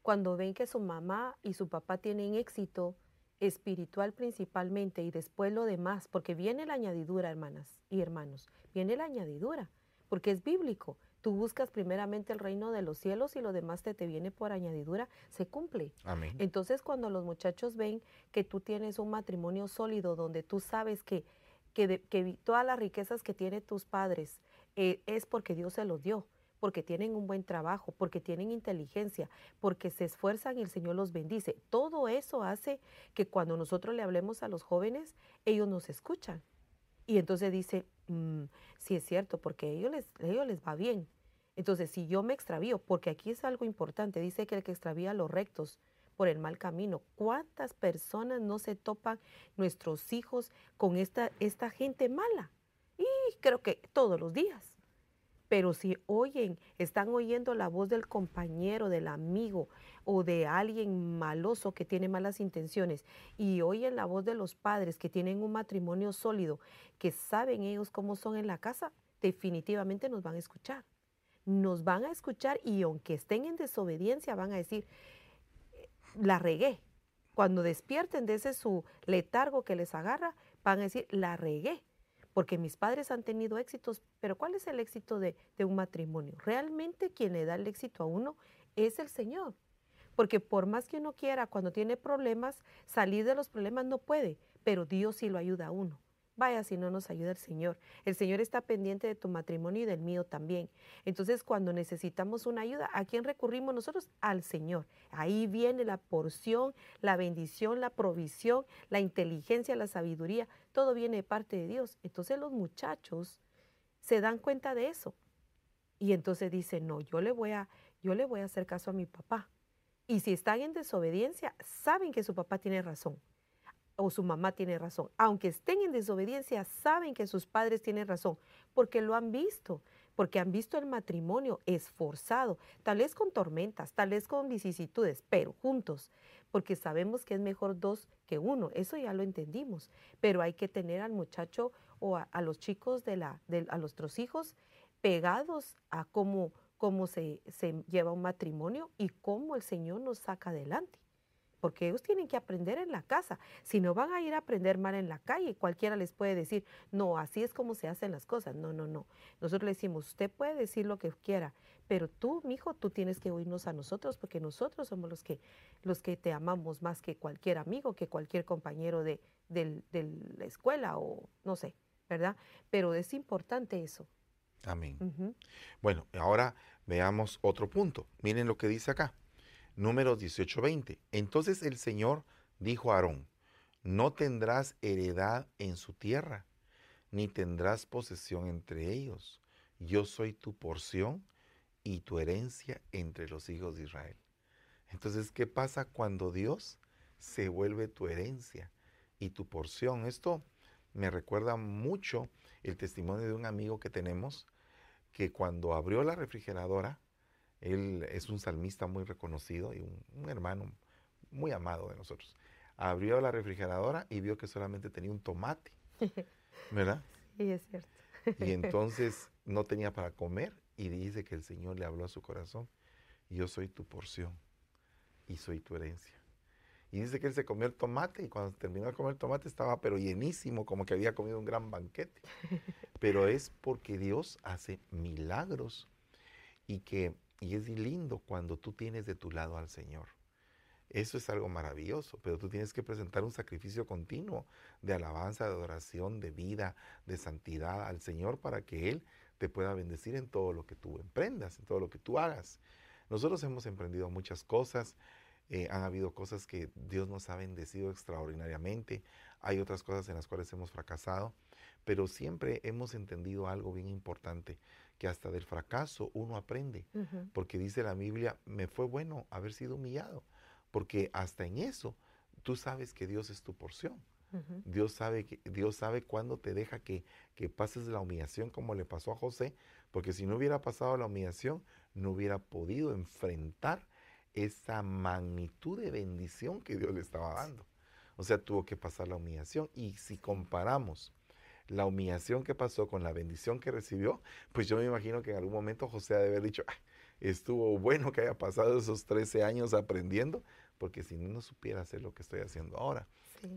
Cuando ven que su mamá y su papá tienen éxito espiritual principalmente y después lo demás, porque viene la añadidura, hermanas y hermanos, viene la añadidura, porque es bíblico. Tú buscas primeramente el reino de los cielos y lo demás te, te viene por añadidura, se cumple. Amén. Entonces cuando los muchachos ven que tú tienes un matrimonio sólido donde tú sabes que, que, todas las riquezas que tienen tus padres eh, es porque Dios se los dio porque tienen un buen trabajo, porque tienen inteligencia, porque se esfuerzan y el Señor los bendice. Todo eso hace que cuando nosotros le hablemos a los jóvenes, ellos nos escuchan. Y entonces dice, mm, sí es cierto, porque a ellos les, a ellos les va bien. Entonces, si yo me extravío, porque aquí es algo importante, dice que el que extravía los rectos por el mal camino, ¿cuántas personas no se topan nuestros hijos con esta, esta gente mala? Y creo que todos los días. Pero si oyen, están oyendo la voz del compañero, del amigo o de alguien maloso que tiene malas intenciones y oyen la voz de los padres que tienen un matrimonio sólido, que saben ellos cómo son en la casa, definitivamente nos van a escuchar nos van a escuchar y aunque estén en desobediencia van a decir, la regué. Cuando despierten de ese su letargo que les agarra, van a decir, la regué. Porque mis padres han tenido éxitos, pero ¿cuál es el éxito de, de un matrimonio? Realmente quien le da el éxito a uno es el Señor. Porque por más que uno quiera, cuando tiene problemas, salir de los problemas no puede, pero Dios sí lo ayuda a uno. Vaya si no nos ayuda el Señor. El Señor está pendiente de tu matrimonio y del mío también. Entonces, cuando necesitamos una ayuda, ¿a quién recurrimos nosotros? Al Señor. Ahí viene la porción, la bendición, la provisión, la inteligencia, la sabiduría. Todo viene de parte de Dios. Entonces los muchachos se dan cuenta de eso. Y entonces dicen, no, yo le voy a, yo le voy a hacer caso a mi papá. Y si están en desobediencia, saben que su papá tiene razón o su mamá tiene razón. Aunque estén en desobediencia, saben que sus padres tienen razón, porque lo han visto, porque han visto el matrimonio esforzado, tal vez con tormentas, tal vez con vicisitudes, pero juntos, porque sabemos que es mejor dos que uno, eso ya lo entendimos, pero hay que tener al muchacho o a, los chicos de la, de, a nuestros hijos pegados a cómo, cómo se, se lleva un matrimonio y cómo el Señor nos saca adelante porque ellos tienen que aprender en la casa. Si no van a ir a aprender mal en la calle, cualquiera les puede decir, no, así es como se hacen las cosas. No, no, no. Nosotros le decimos, usted puede decir lo que quiera, pero tú, mi hijo, tú tienes que oírnos a nosotros, porque nosotros somos los que, los que te amamos más que cualquier amigo, que cualquier compañero de, la escuela o no sé, ¿verdad? Pero es importante eso. Amén. Bueno, ahora veamos otro punto. Miren lo que dice acá. Números 18:20. Entonces el Señor dijo a Aarón, no tendrás heredad en su tierra, ni tendrás posesión entre ellos. Yo soy tu porción y tu herencia entre los hijos de Israel. Entonces, ¿qué pasa cuando Dios se vuelve tu herencia y tu porción? Esto me recuerda mucho el testimonio de un amigo que tenemos que cuando abrió la refrigeradora, él es un salmista muy reconocido y un, hermano muy amado de nosotros. Abrió la refrigeradora y vio que solamente tenía un tomate, ¿verdad? Sí, es cierto. Y entonces no tenía para comer y dice que el Señor le habló a su corazón, yo soy tu porción y soy tu herencia. Y dice que él se comió el tomate y cuando terminó de comer el tomate estaba pero llenísimo, como que había comido un gran banquete. Pero es porque Dios hace milagros y que y es lindo cuando tú tienes de tu lado al Señor. Eso es algo maravilloso, pero tú tienes que presentar un sacrificio continuo de alabanza, de adoración, de vida, de santidad al Señor para que Él te pueda bendecir en todo lo que tú emprendas, en todo lo que tú hagas. Nosotros hemos emprendido muchas cosas, eh, han habido cosas que Dios nos ha bendecido extraordinariamente, hay otras cosas en las cuales hemos fracasado, pero siempre hemos entendido algo bien importante, que hasta del fracaso uno aprende, porque dice la Biblia, me fue bueno haber sido humillado porque hasta en eso tú sabes que Dios es tu porción. Dios sabe que Dios sabe cuándo te deja que, que, pases la humillación como le pasó a José, porque si no hubiera pasado la humillación, no hubiera podido enfrentar esa magnitud de bendición que Dios le estaba dando. O sea, tuvo que pasar la humillación. Y si comparamos la humillación que pasó con la bendición que recibió, pues yo me imagino que en algún momento José ha de haber dicho, estuvo bueno que haya pasado esos 13 años aprendiendo, porque si no, no supiera hacer lo que estoy haciendo ahora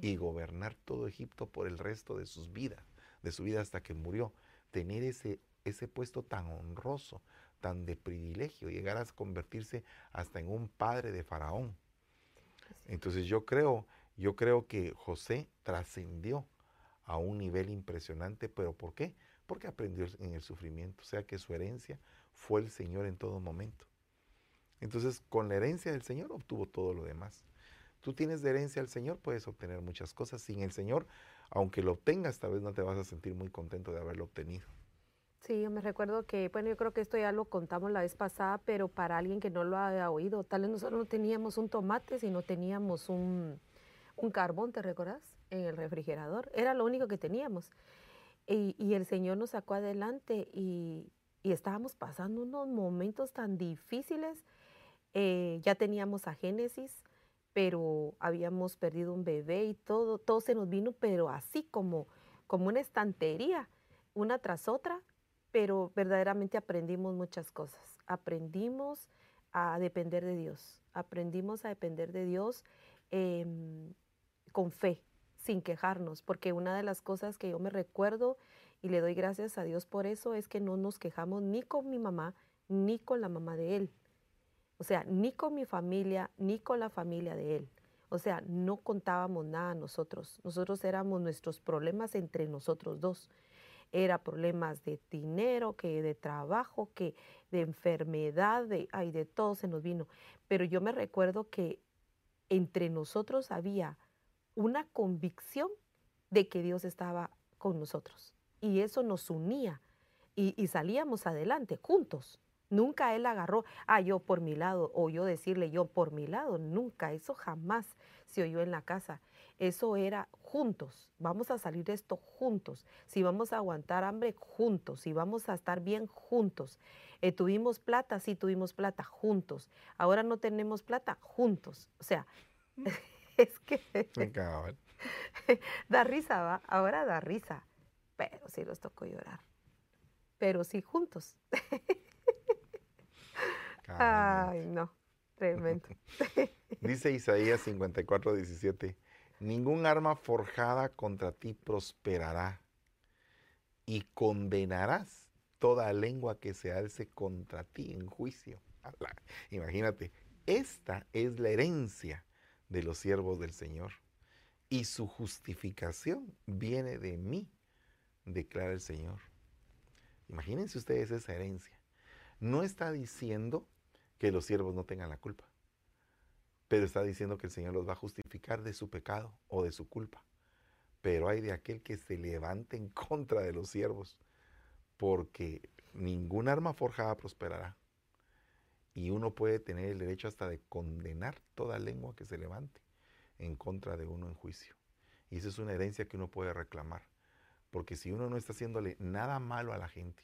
y gobernar todo Egipto por el resto de sus vidas, de su vida hasta que murió, tener ese, ese puesto tan honroso, tan de privilegio, llegar a convertirse hasta en un padre de Faraón. Entonces yo creo, yo creo que José trascendió a un nivel impresionante, pero ¿por qué? Porque aprendió en el sufrimiento, o sea que su herencia fue el Señor en todo momento. Entonces, con la herencia del Señor obtuvo todo lo demás. Tú tienes de herencia al Señor, puedes obtener muchas cosas. Sin el Señor, aunque lo obtengas, tal vez no te vas a sentir muy contento de haberlo obtenido. Sí, yo me recuerdo que, bueno, yo creo que esto ya lo contamos la vez pasada, pero para alguien que no lo haya oído, tal vez nosotros no teníamos un tomate, sino teníamos un, carbón, ¿te recordás? En el refrigerador. Era lo único que teníamos. Y, el Señor nos sacó adelante y, y estábamos pasando unos momentos tan difíciles eh, ya teníamos a Génesis, pero habíamos perdido un bebé y todo, todo se nos vino, pero así como, como una estantería, una tras otra, pero verdaderamente aprendimos muchas cosas. Aprendimos a depender de Dios, aprendimos a depender de Dios em, con fe, sin quejarnos, porque una de las cosas que yo me recuerdo y le doy gracias a Dios por eso es que no nos quejamos ni con mi mamá ni con la mamá de él. O sea, ni con mi familia, ni con la familia de él. O sea, no contábamos nada nosotros. Nosotros éramos nuestros problemas entre nosotros dos. Era problemas de dinero, que de trabajo, que de enfermedad, de, ay, de todo se nos vino. Pero yo me recuerdo que entre nosotros había una convicción de que Dios estaba con nosotros. Y eso nos unía y, salíamos adelante juntos. Nunca él agarró, ah, yo por mi lado, o yo decirle yo por mi lado, nunca, eso jamás se oyó en la casa. Eso era juntos, vamos a salir de esto juntos, si vamos a aguantar hambre juntos, si vamos a estar bien juntos. Eh, tuvimos plata, sí tuvimos plata, juntos. Ahora no tenemos plata, juntos. O sea, es que... da risa, ¿va? Ahora da risa, pero sí los tocó llorar. Pero sí juntos. Ay, no, tremendo. Dice Isaías 54, 17, ningún arma forjada contra ti prosperará y condenarás toda lengua que se alce contra ti en juicio. Imagínate, esta es la herencia de los siervos del Señor y su justificación viene de mí, declara el Señor. Imagínense ustedes esa herencia. No está diciendo que los siervos no tengan la culpa. Pero está diciendo que el Señor los va a justificar de su pecado o de su culpa. Pero hay de aquel que se levante en contra de los siervos, porque ningún arma forjada prosperará. Y uno puede tener el derecho hasta de condenar toda lengua que se levante en contra de uno en juicio. Y esa es una herencia que uno puede reclamar. Porque si uno no está haciéndole nada malo a la gente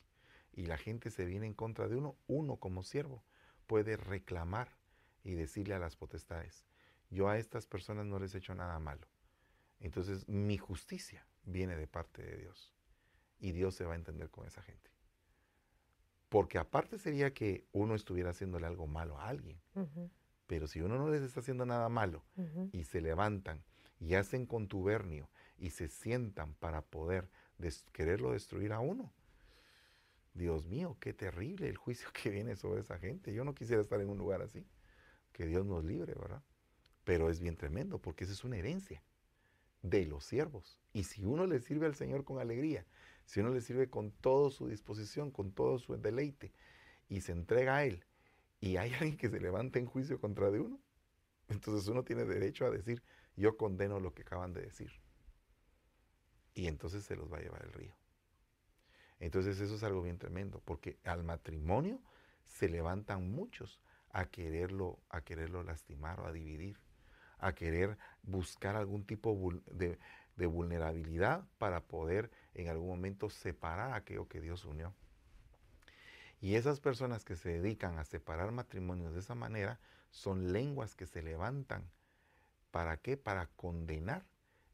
y la gente se viene en contra de uno, uno como siervo puede reclamar y decirle a las potestades, yo a estas personas no les he hecho nada malo. Entonces mi justicia viene de parte de Dios y Dios se va a entender con esa gente. Porque aparte sería que uno estuviera haciéndole algo malo a alguien. Pero si uno no les está haciendo nada malo y se levantan y hacen contubernio y se sientan para poder quererlo destruir a uno, Dios mío, qué terrible el juicio que viene sobre esa gente. Yo no quisiera estar en un lugar así. Que Dios nos libre, ¿verdad? Pero es bien tremendo porque esa es una herencia de los siervos. Y si uno le sirve al Señor con alegría, si uno le sirve con toda su disposición, con todo su deleite, y se entrega a Él, y hay alguien que se levanta en juicio contra de uno, entonces uno tiene derecho a decir, yo condeno lo que acaban de decir. Y entonces se los va a llevar el río. Entonces eso es algo bien tremendo, porque al matrimonio se levantan muchos a quererlo, a quererlo lastimar o a dividir, a querer buscar algún tipo de, de vulnerabilidad para poder en algún momento separar aquello que Dios unió. Y esas personas que se dedican a separar matrimonios de esa manera son lenguas que se levantan. ¿Para qué? Para condenar.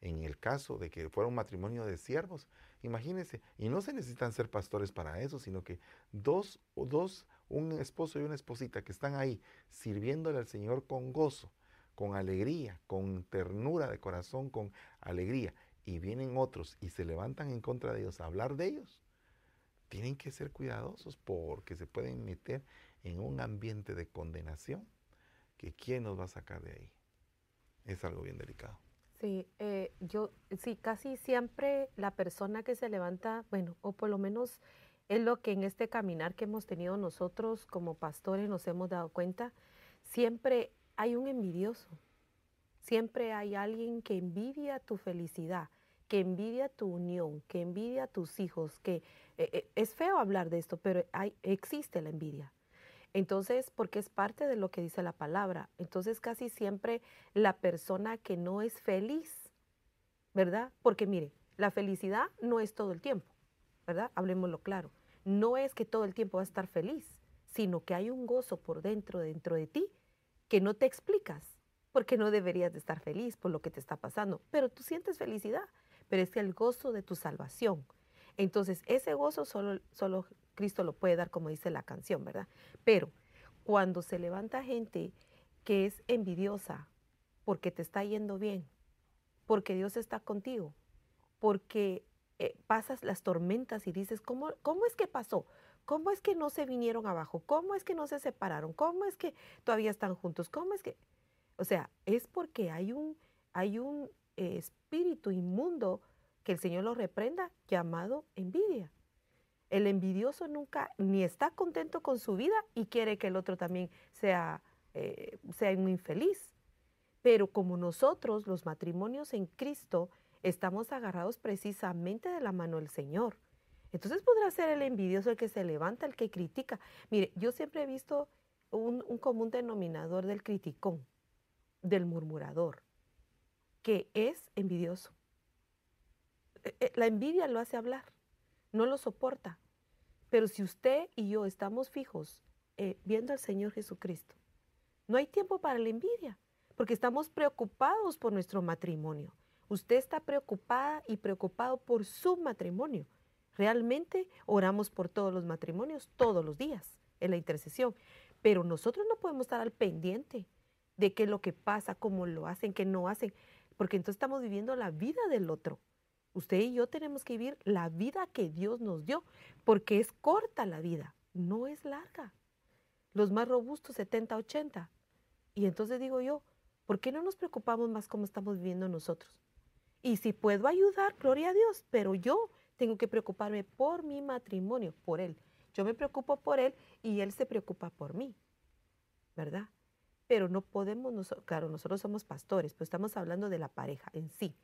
En el caso de que fuera un matrimonio de siervos, imagínense, y no se necesitan ser pastores para eso, sino que dos o dos, un esposo y una esposita que están ahí sirviéndole al Señor con gozo, con alegría, con ternura de corazón, con alegría, y vienen otros y se levantan en contra de ellos a hablar de ellos, tienen que ser cuidadosos porque se pueden meter en un ambiente de condenación que quién nos va a sacar de ahí. Es algo bien delicado. Sí, eh, yo sí, casi siempre la persona que se levanta, bueno, o por lo menos es lo que en este caminar que hemos tenido nosotros como pastores nos hemos dado cuenta, siempre hay un envidioso, siempre hay alguien que envidia tu felicidad, que envidia tu unión, que envidia tus hijos, que eh, eh, es feo hablar de esto, pero hay, existe la envidia. Entonces, porque es parte de lo que dice la palabra. Entonces, casi siempre la persona que no es feliz, ¿verdad? Porque mire, la felicidad no es todo el tiempo, ¿verdad? Hablemoslo claro. No es que todo el tiempo va a estar feliz, sino que hay un gozo por dentro, dentro de ti, que no te explicas, porque no deberías de estar feliz por lo que te está pasando, pero tú sientes felicidad pero es el gozo de tu salvación. Entonces, ese gozo solo, solo Cristo lo puede dar, como dice la canción, ¿verdad? Pero cuando se levanta gente que es envidiosa porque te está yendo bien, porque Dios está contigo, porque eh, pasas las tormentas y dices, ¿cómo, ¿cómo es que pasó? ¿Cómo es que no se vinieron abajo? ¿Cómo es que no se separaron? ¿Cómo es que todavía están juntos? ¿Cómo es que...? O sea, es porque hay un, hay un espíritu inmundo que el Señor lo reprenda, llamado envidia. El envidioso nunca ni está contento con su vida y quiere que el otro también sea, eh, sea muy infeliz. Pero como nosotros, los matrimonios en Cristo, estamos agarrados precisamente de la mano del Señor. Entonces podrá ser el envidioso el que se levanta, el que critica. Mire, yo siempre he visto un común denominador del criticón, del murmurador que es envidioso. E, e, la envidia lo hace hablar, no lo soporta. Pero si usted y yo estamos fijos eh, viendo al Señor Jesucristo, no hay tiempo para la envidia, porque estamos preocupados por nuestro matrimonio. Usted está preocupada y preocupado por su matrimonio. Realmente oramos por todos los matrimonios todos los días en la intercesión, pero nosotros no podemos estar al pendiente de qué es lo que pasa, cómo lo hacen, qué no hacen porque entonces estamos viviendo la vida del otro. Usted y yo tenemos que vivir la vida que Dios nos dio, porque es corta la vida, no es larga. Los más robustos, 70, 80. Y entonces digo yo, ¿por qué no nos preocupamos más cómo estamos viviendo nosotros? Y si puedo ayudar, gloria a Dios, pero yo tengo que preocuparme por mi matrimonio, por él. Yo me preocupo por él y él se preocupa por mí, ¿verdad? pero no podemos, claro, nosotros somos pastores, pero estamos hablando de la pareja en sí.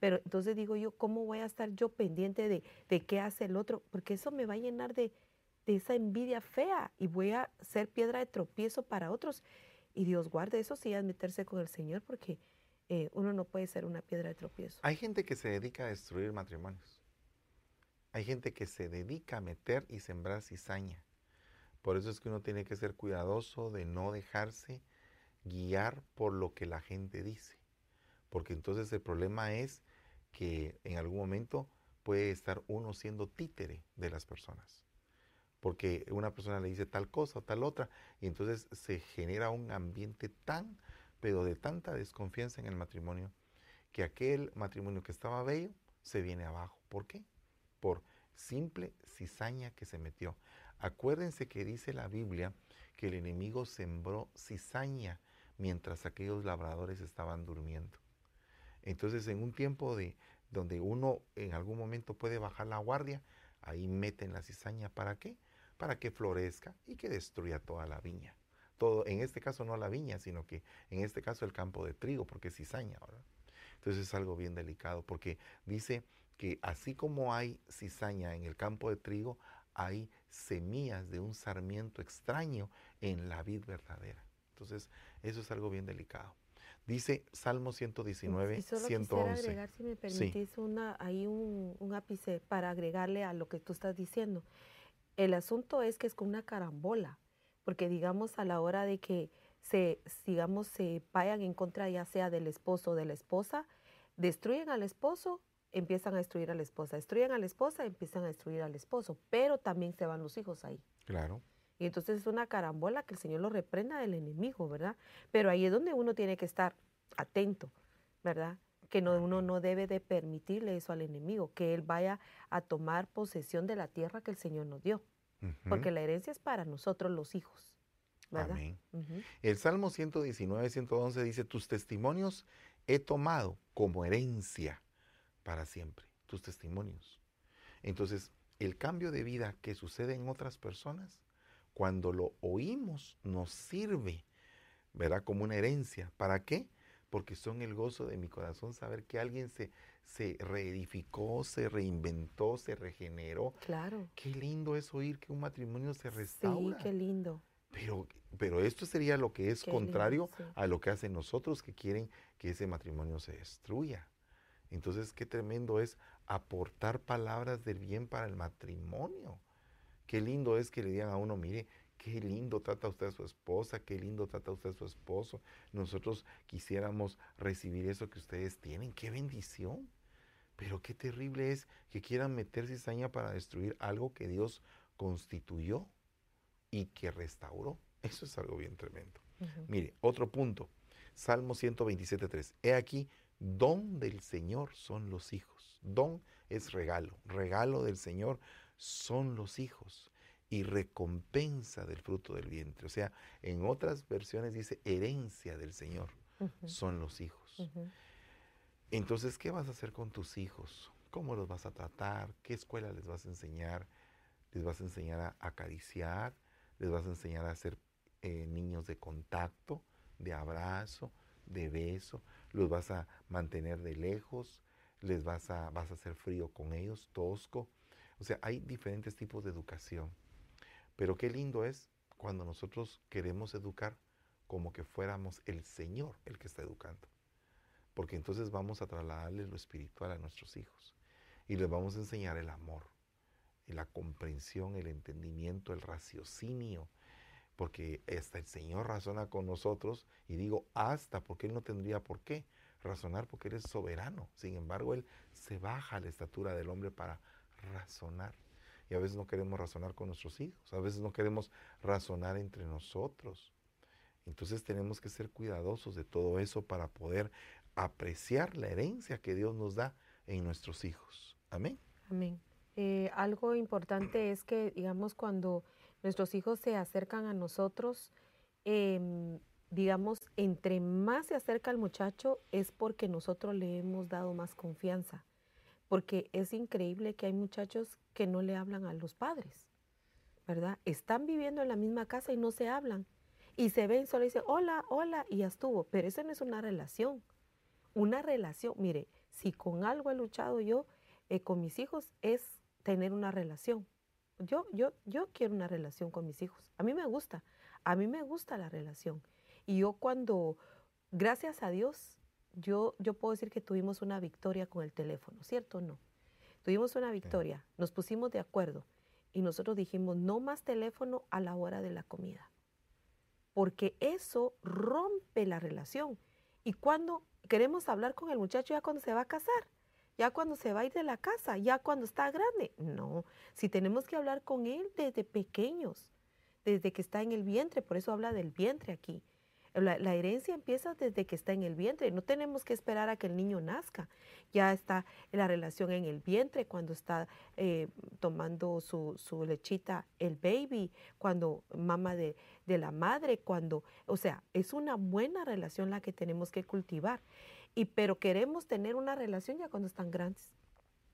Pero entonces digo yo, ¿cómo voy a estar yo pendiente de, qué hace el otro? Porque eso me va a llenar de, esa envidia fea y voy a ser piedra de tropiezo para otros. Y Dios guarde eso sí, es meterse con el Señor, porque eh, uno no puede ser una piedra de tropiezo. Hay gente que se dedica a destruir matrimonios. Hay gente que se dedica a meter y sembrar cizaña. Por eso es que uno tiene que ser cuidadoso de no dejarse guiar por lo que la gente dice. Porque entonces el problema es que en algún momento puede estar uno siendo títere de las personas. Porque una persona le dice tal cosa o tal otra, y entonces se genera un ambiente tan, pero de tanta desconfianza en el matrimonio, que aquel matrimonio que estaba bello se viene abajo. ¿Por qué? Por simple cizaña que se metió. Acuérdense que dice la Biblia que el enemigo sembró cizaña mientras aquellos labradores estaban durmiendo. Entonces, en un tiempo de donde uno en algún momento puede bajar la guardia, ahí meten la cizaña. ¿Para qué? Para que florezca y que destruya toda la viña. Todo, en este caso no la viña, sino que en este caso el campo de trigo, porque es cizaña, ¿verdad? Entonces es algo bien delicado, porque dice que así como hay cizaña en el campo de trigo, hay semillas de un sarmiento extraño en la vid verdadera. Entonces, eso es algo bien delicado. Dice Salmo 119, y solo 111. agregar, si me permitís, una, hay un, un, ápice para agregarle a lo que tú estás diciendo. El asunto es que es con una carambola, porque digamos a la hora de que se, digamos, se vayan en contra ya sea del esposo o de la esposa, destruyen al esposo, empiezan a destruir a la esposa, destruyen a la esposa, empiezan a destruir al esposo, pero también se van los hijos ahí. Claro. Y entonces es una carambola que el Señor lo reprenda del enemigo, ¿verdad? Pero ahí es donde uno tiene que estar atento, ¿verdad? Que no, uno no debe de permitirle eso al enemigo, que él vaya a tomar posesión de la tierra que el Señor nos dio. Porque la herencia es para nosotros los hijos. ¿verdad? Amén. El Salmo 119, 111 dice, tus testimonios he tomado como herencia para siempre, tus testimonios. Entonces, el cambio de vida que sucede en otras personas cuando lo oímos nos sirve, ¿verdad? Como una herencia. ¿Para qué? Porque son el gozo de mi corazón saber que alguien se, se reedificó, se reinventó, se regeneró. Claro. Qué lindo es oír que un matrimonio se restaura. Sí, qué lindo. Pero, pero esto sería lo que es contrario a lo que hacen nosotros que quieren que ese matrimonio se destruya. Entonces, qué tremendo es aportar palabras del bien para el matrimonio. Qué lindo es que le digan a uno, mire, qué lindo trata usted a su esposa, qué lindo trata usted a su esposo. Nosotros quisiéramos recibir eso que ustedes tienen, qué bendición. Pero qué terrible es que quieran meter cizaña para destruir algo que Dios constituyó y que restauró. Eso es algo bien tremendo. Mire, otro punto. Salmo 127.3. He aquí, don del Señor son los hijos. Don es regalo. Regalo del Señor son los hijos y recompensa del fruto del vientre. O sea, en otras versiones dice herencia del Señor, son los hijos. Entonces, ¿qué vas a hacer con tus hijos? ¿Cómo los vas a tratar? ¿Qué escuela les vas a enseñar? ¿Les vas a enseñar a acariciar? ¿Les vas a enseñar a ser eh, niños de contacto, de abrazo, de beso? ¿Los vas a mantener de lejos? ¿Les vas a, vas a hacer frío con ellos, tosco? O sea, hay diferentes tipos de educación. Pero qué lindo es cuando nosotros queremos educar como que fuéramos el Señor el que está educando. Porque entonces vamos a trasladarle lo espiritual a nuestros hijos. Y les vamos a enseñar el amor, la comprensión, el entendimiento, el raciocinio. Porque hasta el Señor razona con nosotros. Y digo hasta porque Él no tendría por qué razonar porque Él es soberano. Sin embargo, Él se baja a la estatura del hombre para razonar. Y a veces no queremos razonar con nuestros hijos, a veces no queremos razonar entre nosotros. Entonces tenemos que ser cuidadosos de todo eso para poder apreciar la herencia que Dios nos da en nuestros hijos. Amén. Amén. Eh, algo importante es que, digamos, cuando nuestros hijos se acercan a nosotros, em, digamos, entre más se acerca el muchacho es porque nosotros le hemos dado más confianza porque es increíble que hay muchachos que no le hablan a los padres, ¿verdad? Están viviendo en la misma casa y no se hablan. Y se ven, solo dicen, hola, hola, y ya estuvo. Pero eso no es una relación. Una relación, mire, si con algo he luchado yo eh, con mis hijos es tener una relación. Yo, yo, yo quiero una relación con mis hijos. A mí me gusta, a mí me gusta la relación. Y yo cuando, gracias a Dios, yo, yo puedo decir que tuvimos una victoria con el teléfono, ¿cierto o no? Tuvimos una victoria, nos pusimos de acuerdo y nosotros dijimos no más teléfono a la hora de la comida, porque eso rompe la relación. Y cuando queremos hablar con el muchacho ya cuando se va a casar, ya cuando se va a ir de la casa, ya cuando está grande, no, si tenemos que hablar con él desde pequeños, desde que está en el vientre, por eso habla del vientre aquí La, herencia empieza desde que está en el vientre. No tenemos que esperar a que el niño nazca. Ya está la relación en el vientre cuando está eh, tomando su, lechita el baby, cuando mama de, de la madre, cuando, o sea, es una buena relación la que tenemos que cultivar. Y pero queremos tener una relación ya cuando están grandes.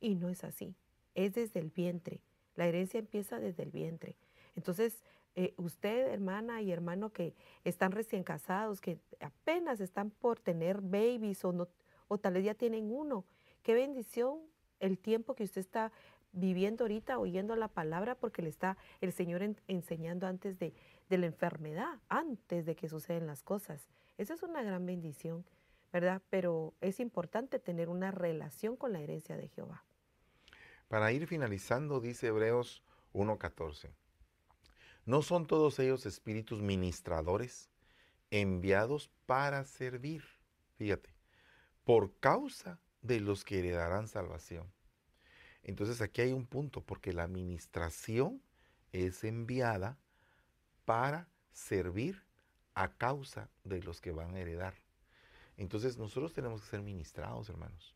Y no es así. Es desde el vientre. La herencia empieza desde el vientre. Entonces, eh, usted, hermana y hermano que están recién casados, que apenas están por tener babies o, no, o tal vez ya tienen uno, qué bendición el tiempo que usted está viviendo ahorita, oyendo la palabra, porque le está el Señor enseñando antes de, de la enfermedad, antes de que suceden las cosas. Esa es una gran bendición, ¿verdad? Pero es importante tener una relación con la herencia de Jehová. Para ir finalizando, dice Hebreos 1.14. ¿No son todos ellos espíritus ministradores enviados para servir? Fíjate, por causa de los que heredarán salvación. Entonces aquí hay un punto, porque la administración es enviada para servir a causa de los que van a heredar. Entonces nosotros tenemos que ser ministrados, hermanos.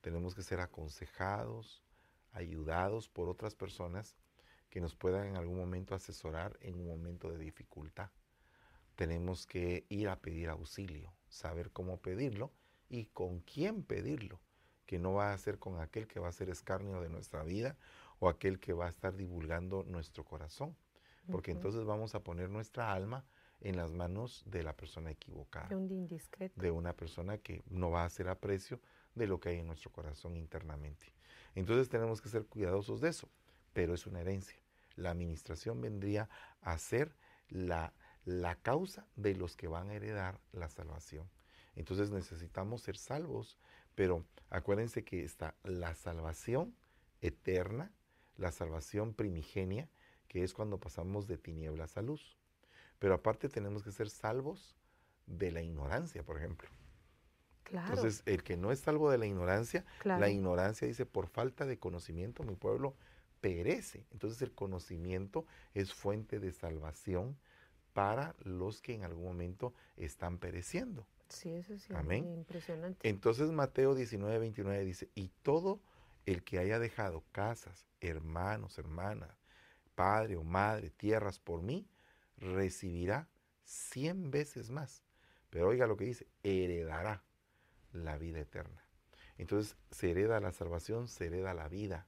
Tenemos que ser aconsejados, ayudados por otras personas que nos puedan en algún momento asesorar en un momento de dificultad. Tenemos que ir a pedir auxilio, saber cómo pedirlo y con quién pedirlo, que no va a ser con aquel que va a ser escarnio de nuestra vida o aquel que va a estar divulgando nuestro corazón, porque entonces vamos a poner nuestra alma en las manos de la persona equivocada, de, un indiscreto. de una persona que no va a hacer aprecio de lo que hay en nuestro corazón internamente. Entonces tenemos que ser cuidadosos de eso pero es una herencia. La administración vendría a ser la, la causa de los que van a heredar la salvación. Entonces necesitamos ser salvos, pero acuérdense que está la salvación eterna, la salvación primigenia, que es cuando pasamos de tinieblas a luz. Pero aparte tenemos que ser salvos de la ignorancia, por ejemplo. Claro. Entonces, el que no es salvo de la ignorancia, la ignorancia dice, por falta de conocimiento mi pueblo perece. Entonces el conocimiento es fuente de salvación para los que en algún momento están pereciendo. Sí, eso sí, Amén. impresionante. Entonces Mateo 19, 29 dice, y todo el que haya dejado casas, hermanos, hermanas, padre o madre, tierras por mí, recibirá cien veces más. Pero oiga lo que dice, heredará la vida eterna. Entonces se hereda la salvación, se hereda la vida.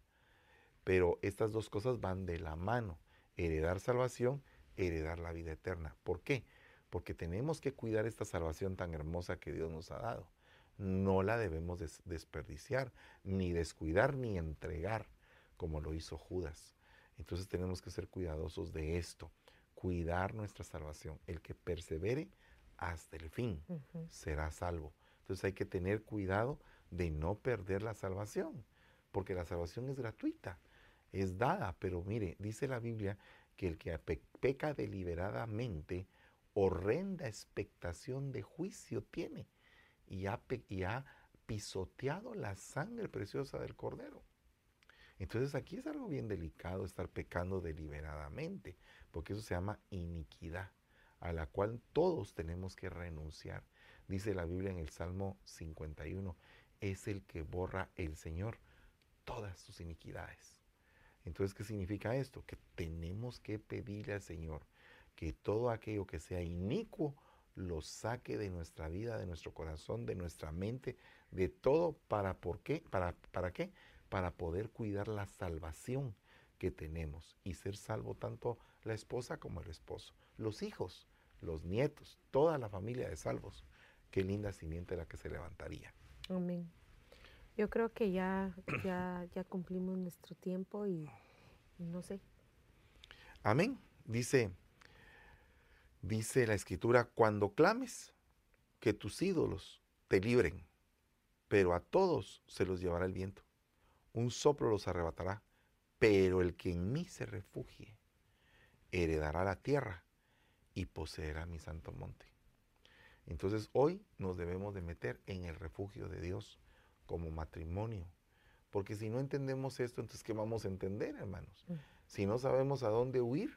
Pero estas dos cosas van de la mano. Heredar salvación, heredar la vida eterna. ¿Por qué? Porque tenemos que cuidar esta salvación tan hermosa que Dios nos ha dado. No la debemos desperdiciar, ni descuidar, ni entregar, como lo hizo Judas. Entonces tenemos que ser cuidadosos de esto, cuidar nuestra salvación. El que persevere hasta el fin será salvo. Entonces hay que tener cuidado de no perder la salvación, porque la salvación es gratuita es dada, pero mire, dice la Biblia que el que peca deliberadamente, horrenda expectación de juicio tiene y ha, y ha pisoteado la sangre preciosa del cordero. Entonces aquí es algo bien delicado estar pecando deliberadamente, porque eso se llama iniquidad, a la cual todos tenemos que renunciar. Dice la Biblia en el Salmo 51, es el que borra el Señor todas sus iniquidades. Entonces, ¿qué significa esto? Que tenemos que pedirle al Señor que todo aquello que sea inicuo lo saque de nuestra vida, de nuestro corazón, de nuestra mente, de todo para por qué, para, para qué, para poder cuidar la salvación que tenemos y ser salvo tanto la esposa como el esposo, los hijos, los nietos, toda la familia de salvos. Qué linda simiente la que se levantaría. Amén. Yo creo que ya, ya, ya cumplimos nuestro tiempo y no sé. Amén. Dice, dice la escritura, cuando clames, que tus ídolos te libren, pero a todos se los llevará el viento. Un soplo los arrebatará, pero el que en mí se refugie, heredará la tierra y poseerá mi santo monte. Entonces hoy nos debemos de meter en el refugio de Dios como matrimonio. Porque si no entendemos esto, entonces ¿qué vamos a entender, hermanos? Mm. Si no sabemos a dónde huir,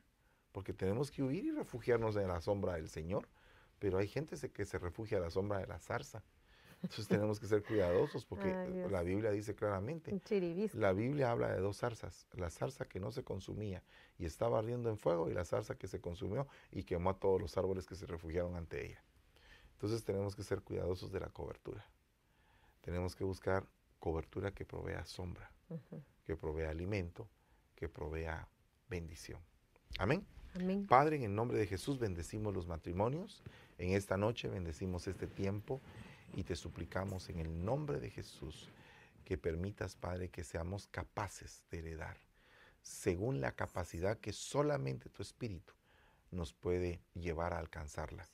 porque tenemos que huir y refugiarnos en la sombra del Señor, pero hay gente que se refugia a la sombra de la zarza. Entonces tenemos que ser cuidadosos porque la Biblia dice claramente, la Biblia habla de dos zarzas, la zarza que no se consumía y estaba ardiendo en fuego y la zarza que se consumió y quemó a todos los árboles que se refugiaron ante ella. Entonces tenemos que ser cuidadosos de la cobertura. Tenemos que buscar cobertura que provea sombra, que provea alimento, que provea bendición. Amén. Amén. Padre, en el nombre de Jesús bendecimos los matrimonios. En esta noche bendecimos este tiempo y te suplicamos en el nombre de Jesús que permitas, Padre, que seamos capaces de heredar según la capacidad que solamente tu Espíritu nos puede llevar a alcanzarla.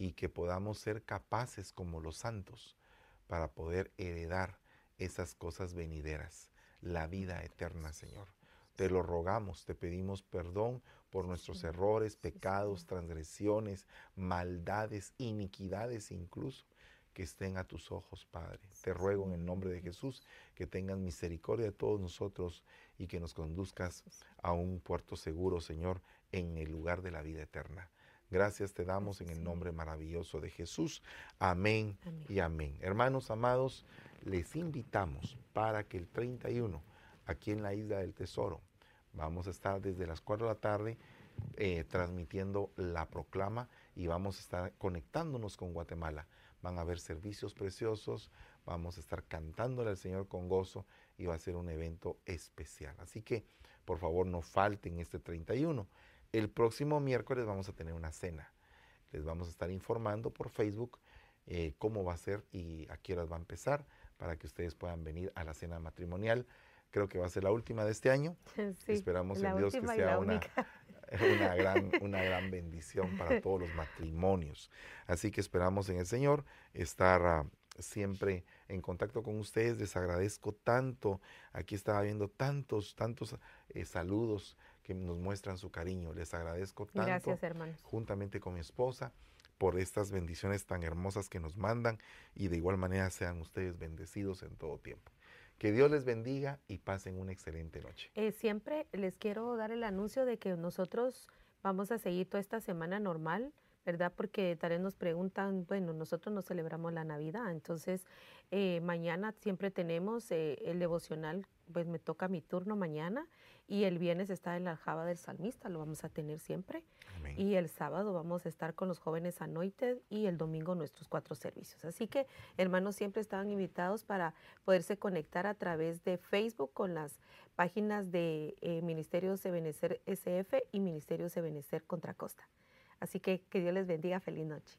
y que podamos ser capaces como los santos para poder heredar esas cosas venideras, la vida eterna, Señor. Te lo rogamos, te pedimos perdón por nuestros errores, pecados, transgresiones, maldades, iniquidades incluso que estén a tus ojos, Padre. Te ruego en el nombre de Jesús que tengas misericordia de todos nosotros y que nos conduzcas a un puerto seguro, Señor, en el lugar de la vida eterna. Gracias te damos en el nombre maravilloso de Jesús. Amén, y amén. Hermanos amados, les invitamos para que el 31, aquí en la isla del Tesoro, vamos a estar desde las 4 de la tarde eh, transmitiendo la proclama y vamos a estar conectándonos con Guatemala van a haber servicios preciosos, vamos a estar cantándole al Señor con gozo y va a ser un evento especial. Así que por favor no falten este 31. El próximo miércoles vamos a tener una cena. Les vamos a estar informando por Facebook eh, cómo va a ser y a qué horas va a empezar para que ustedes puedan venir a la cena matrimonial. Creo que va a ser la última de este año. Esperamos en Dios que sea una, una gran, una gran bendición para todos los matrimonios. Así que esperamos en el Señor estar ah, siempre en contacto con ustedes. Les agradezco tanto. Aquí estaba viendo tantos, tantos eh, saludos que nos muestran su cariño. Les agradezco tanto. Gracias, hermanos. Juntamente con mi esposa por estas bendiciones tan hermosas que nos mandan y de igual manera sean ustedes bendecidos en todo tiempo. Que Dios les bendiga y pasen una excelente noche. Eh, siempre les quiero dar el anuncio de que nosotros vamos a seguir toda esta semana normal, ¿verdad? Porque tal vez nos preguntan, bueno, nosotros no celebramos la Navidad, entonces eh, mañana siempre tenemos eh, el devocional, pues me toca mi turno mañana y el viernes está en la aljaba del salmista, lo vamos a tener siempre. Y el sábado vamos a estar con los jóvenes Anointed y el domingo nuestros cuatro servicios. Así que hermanos siempre estaban invitados para poderse conectar a través de Facebook con las páginas de eh, Ministerios de Benecer SF y Ministerios de Benecer Contra Costa. Así que que Dios les bendiga. Feliz noche.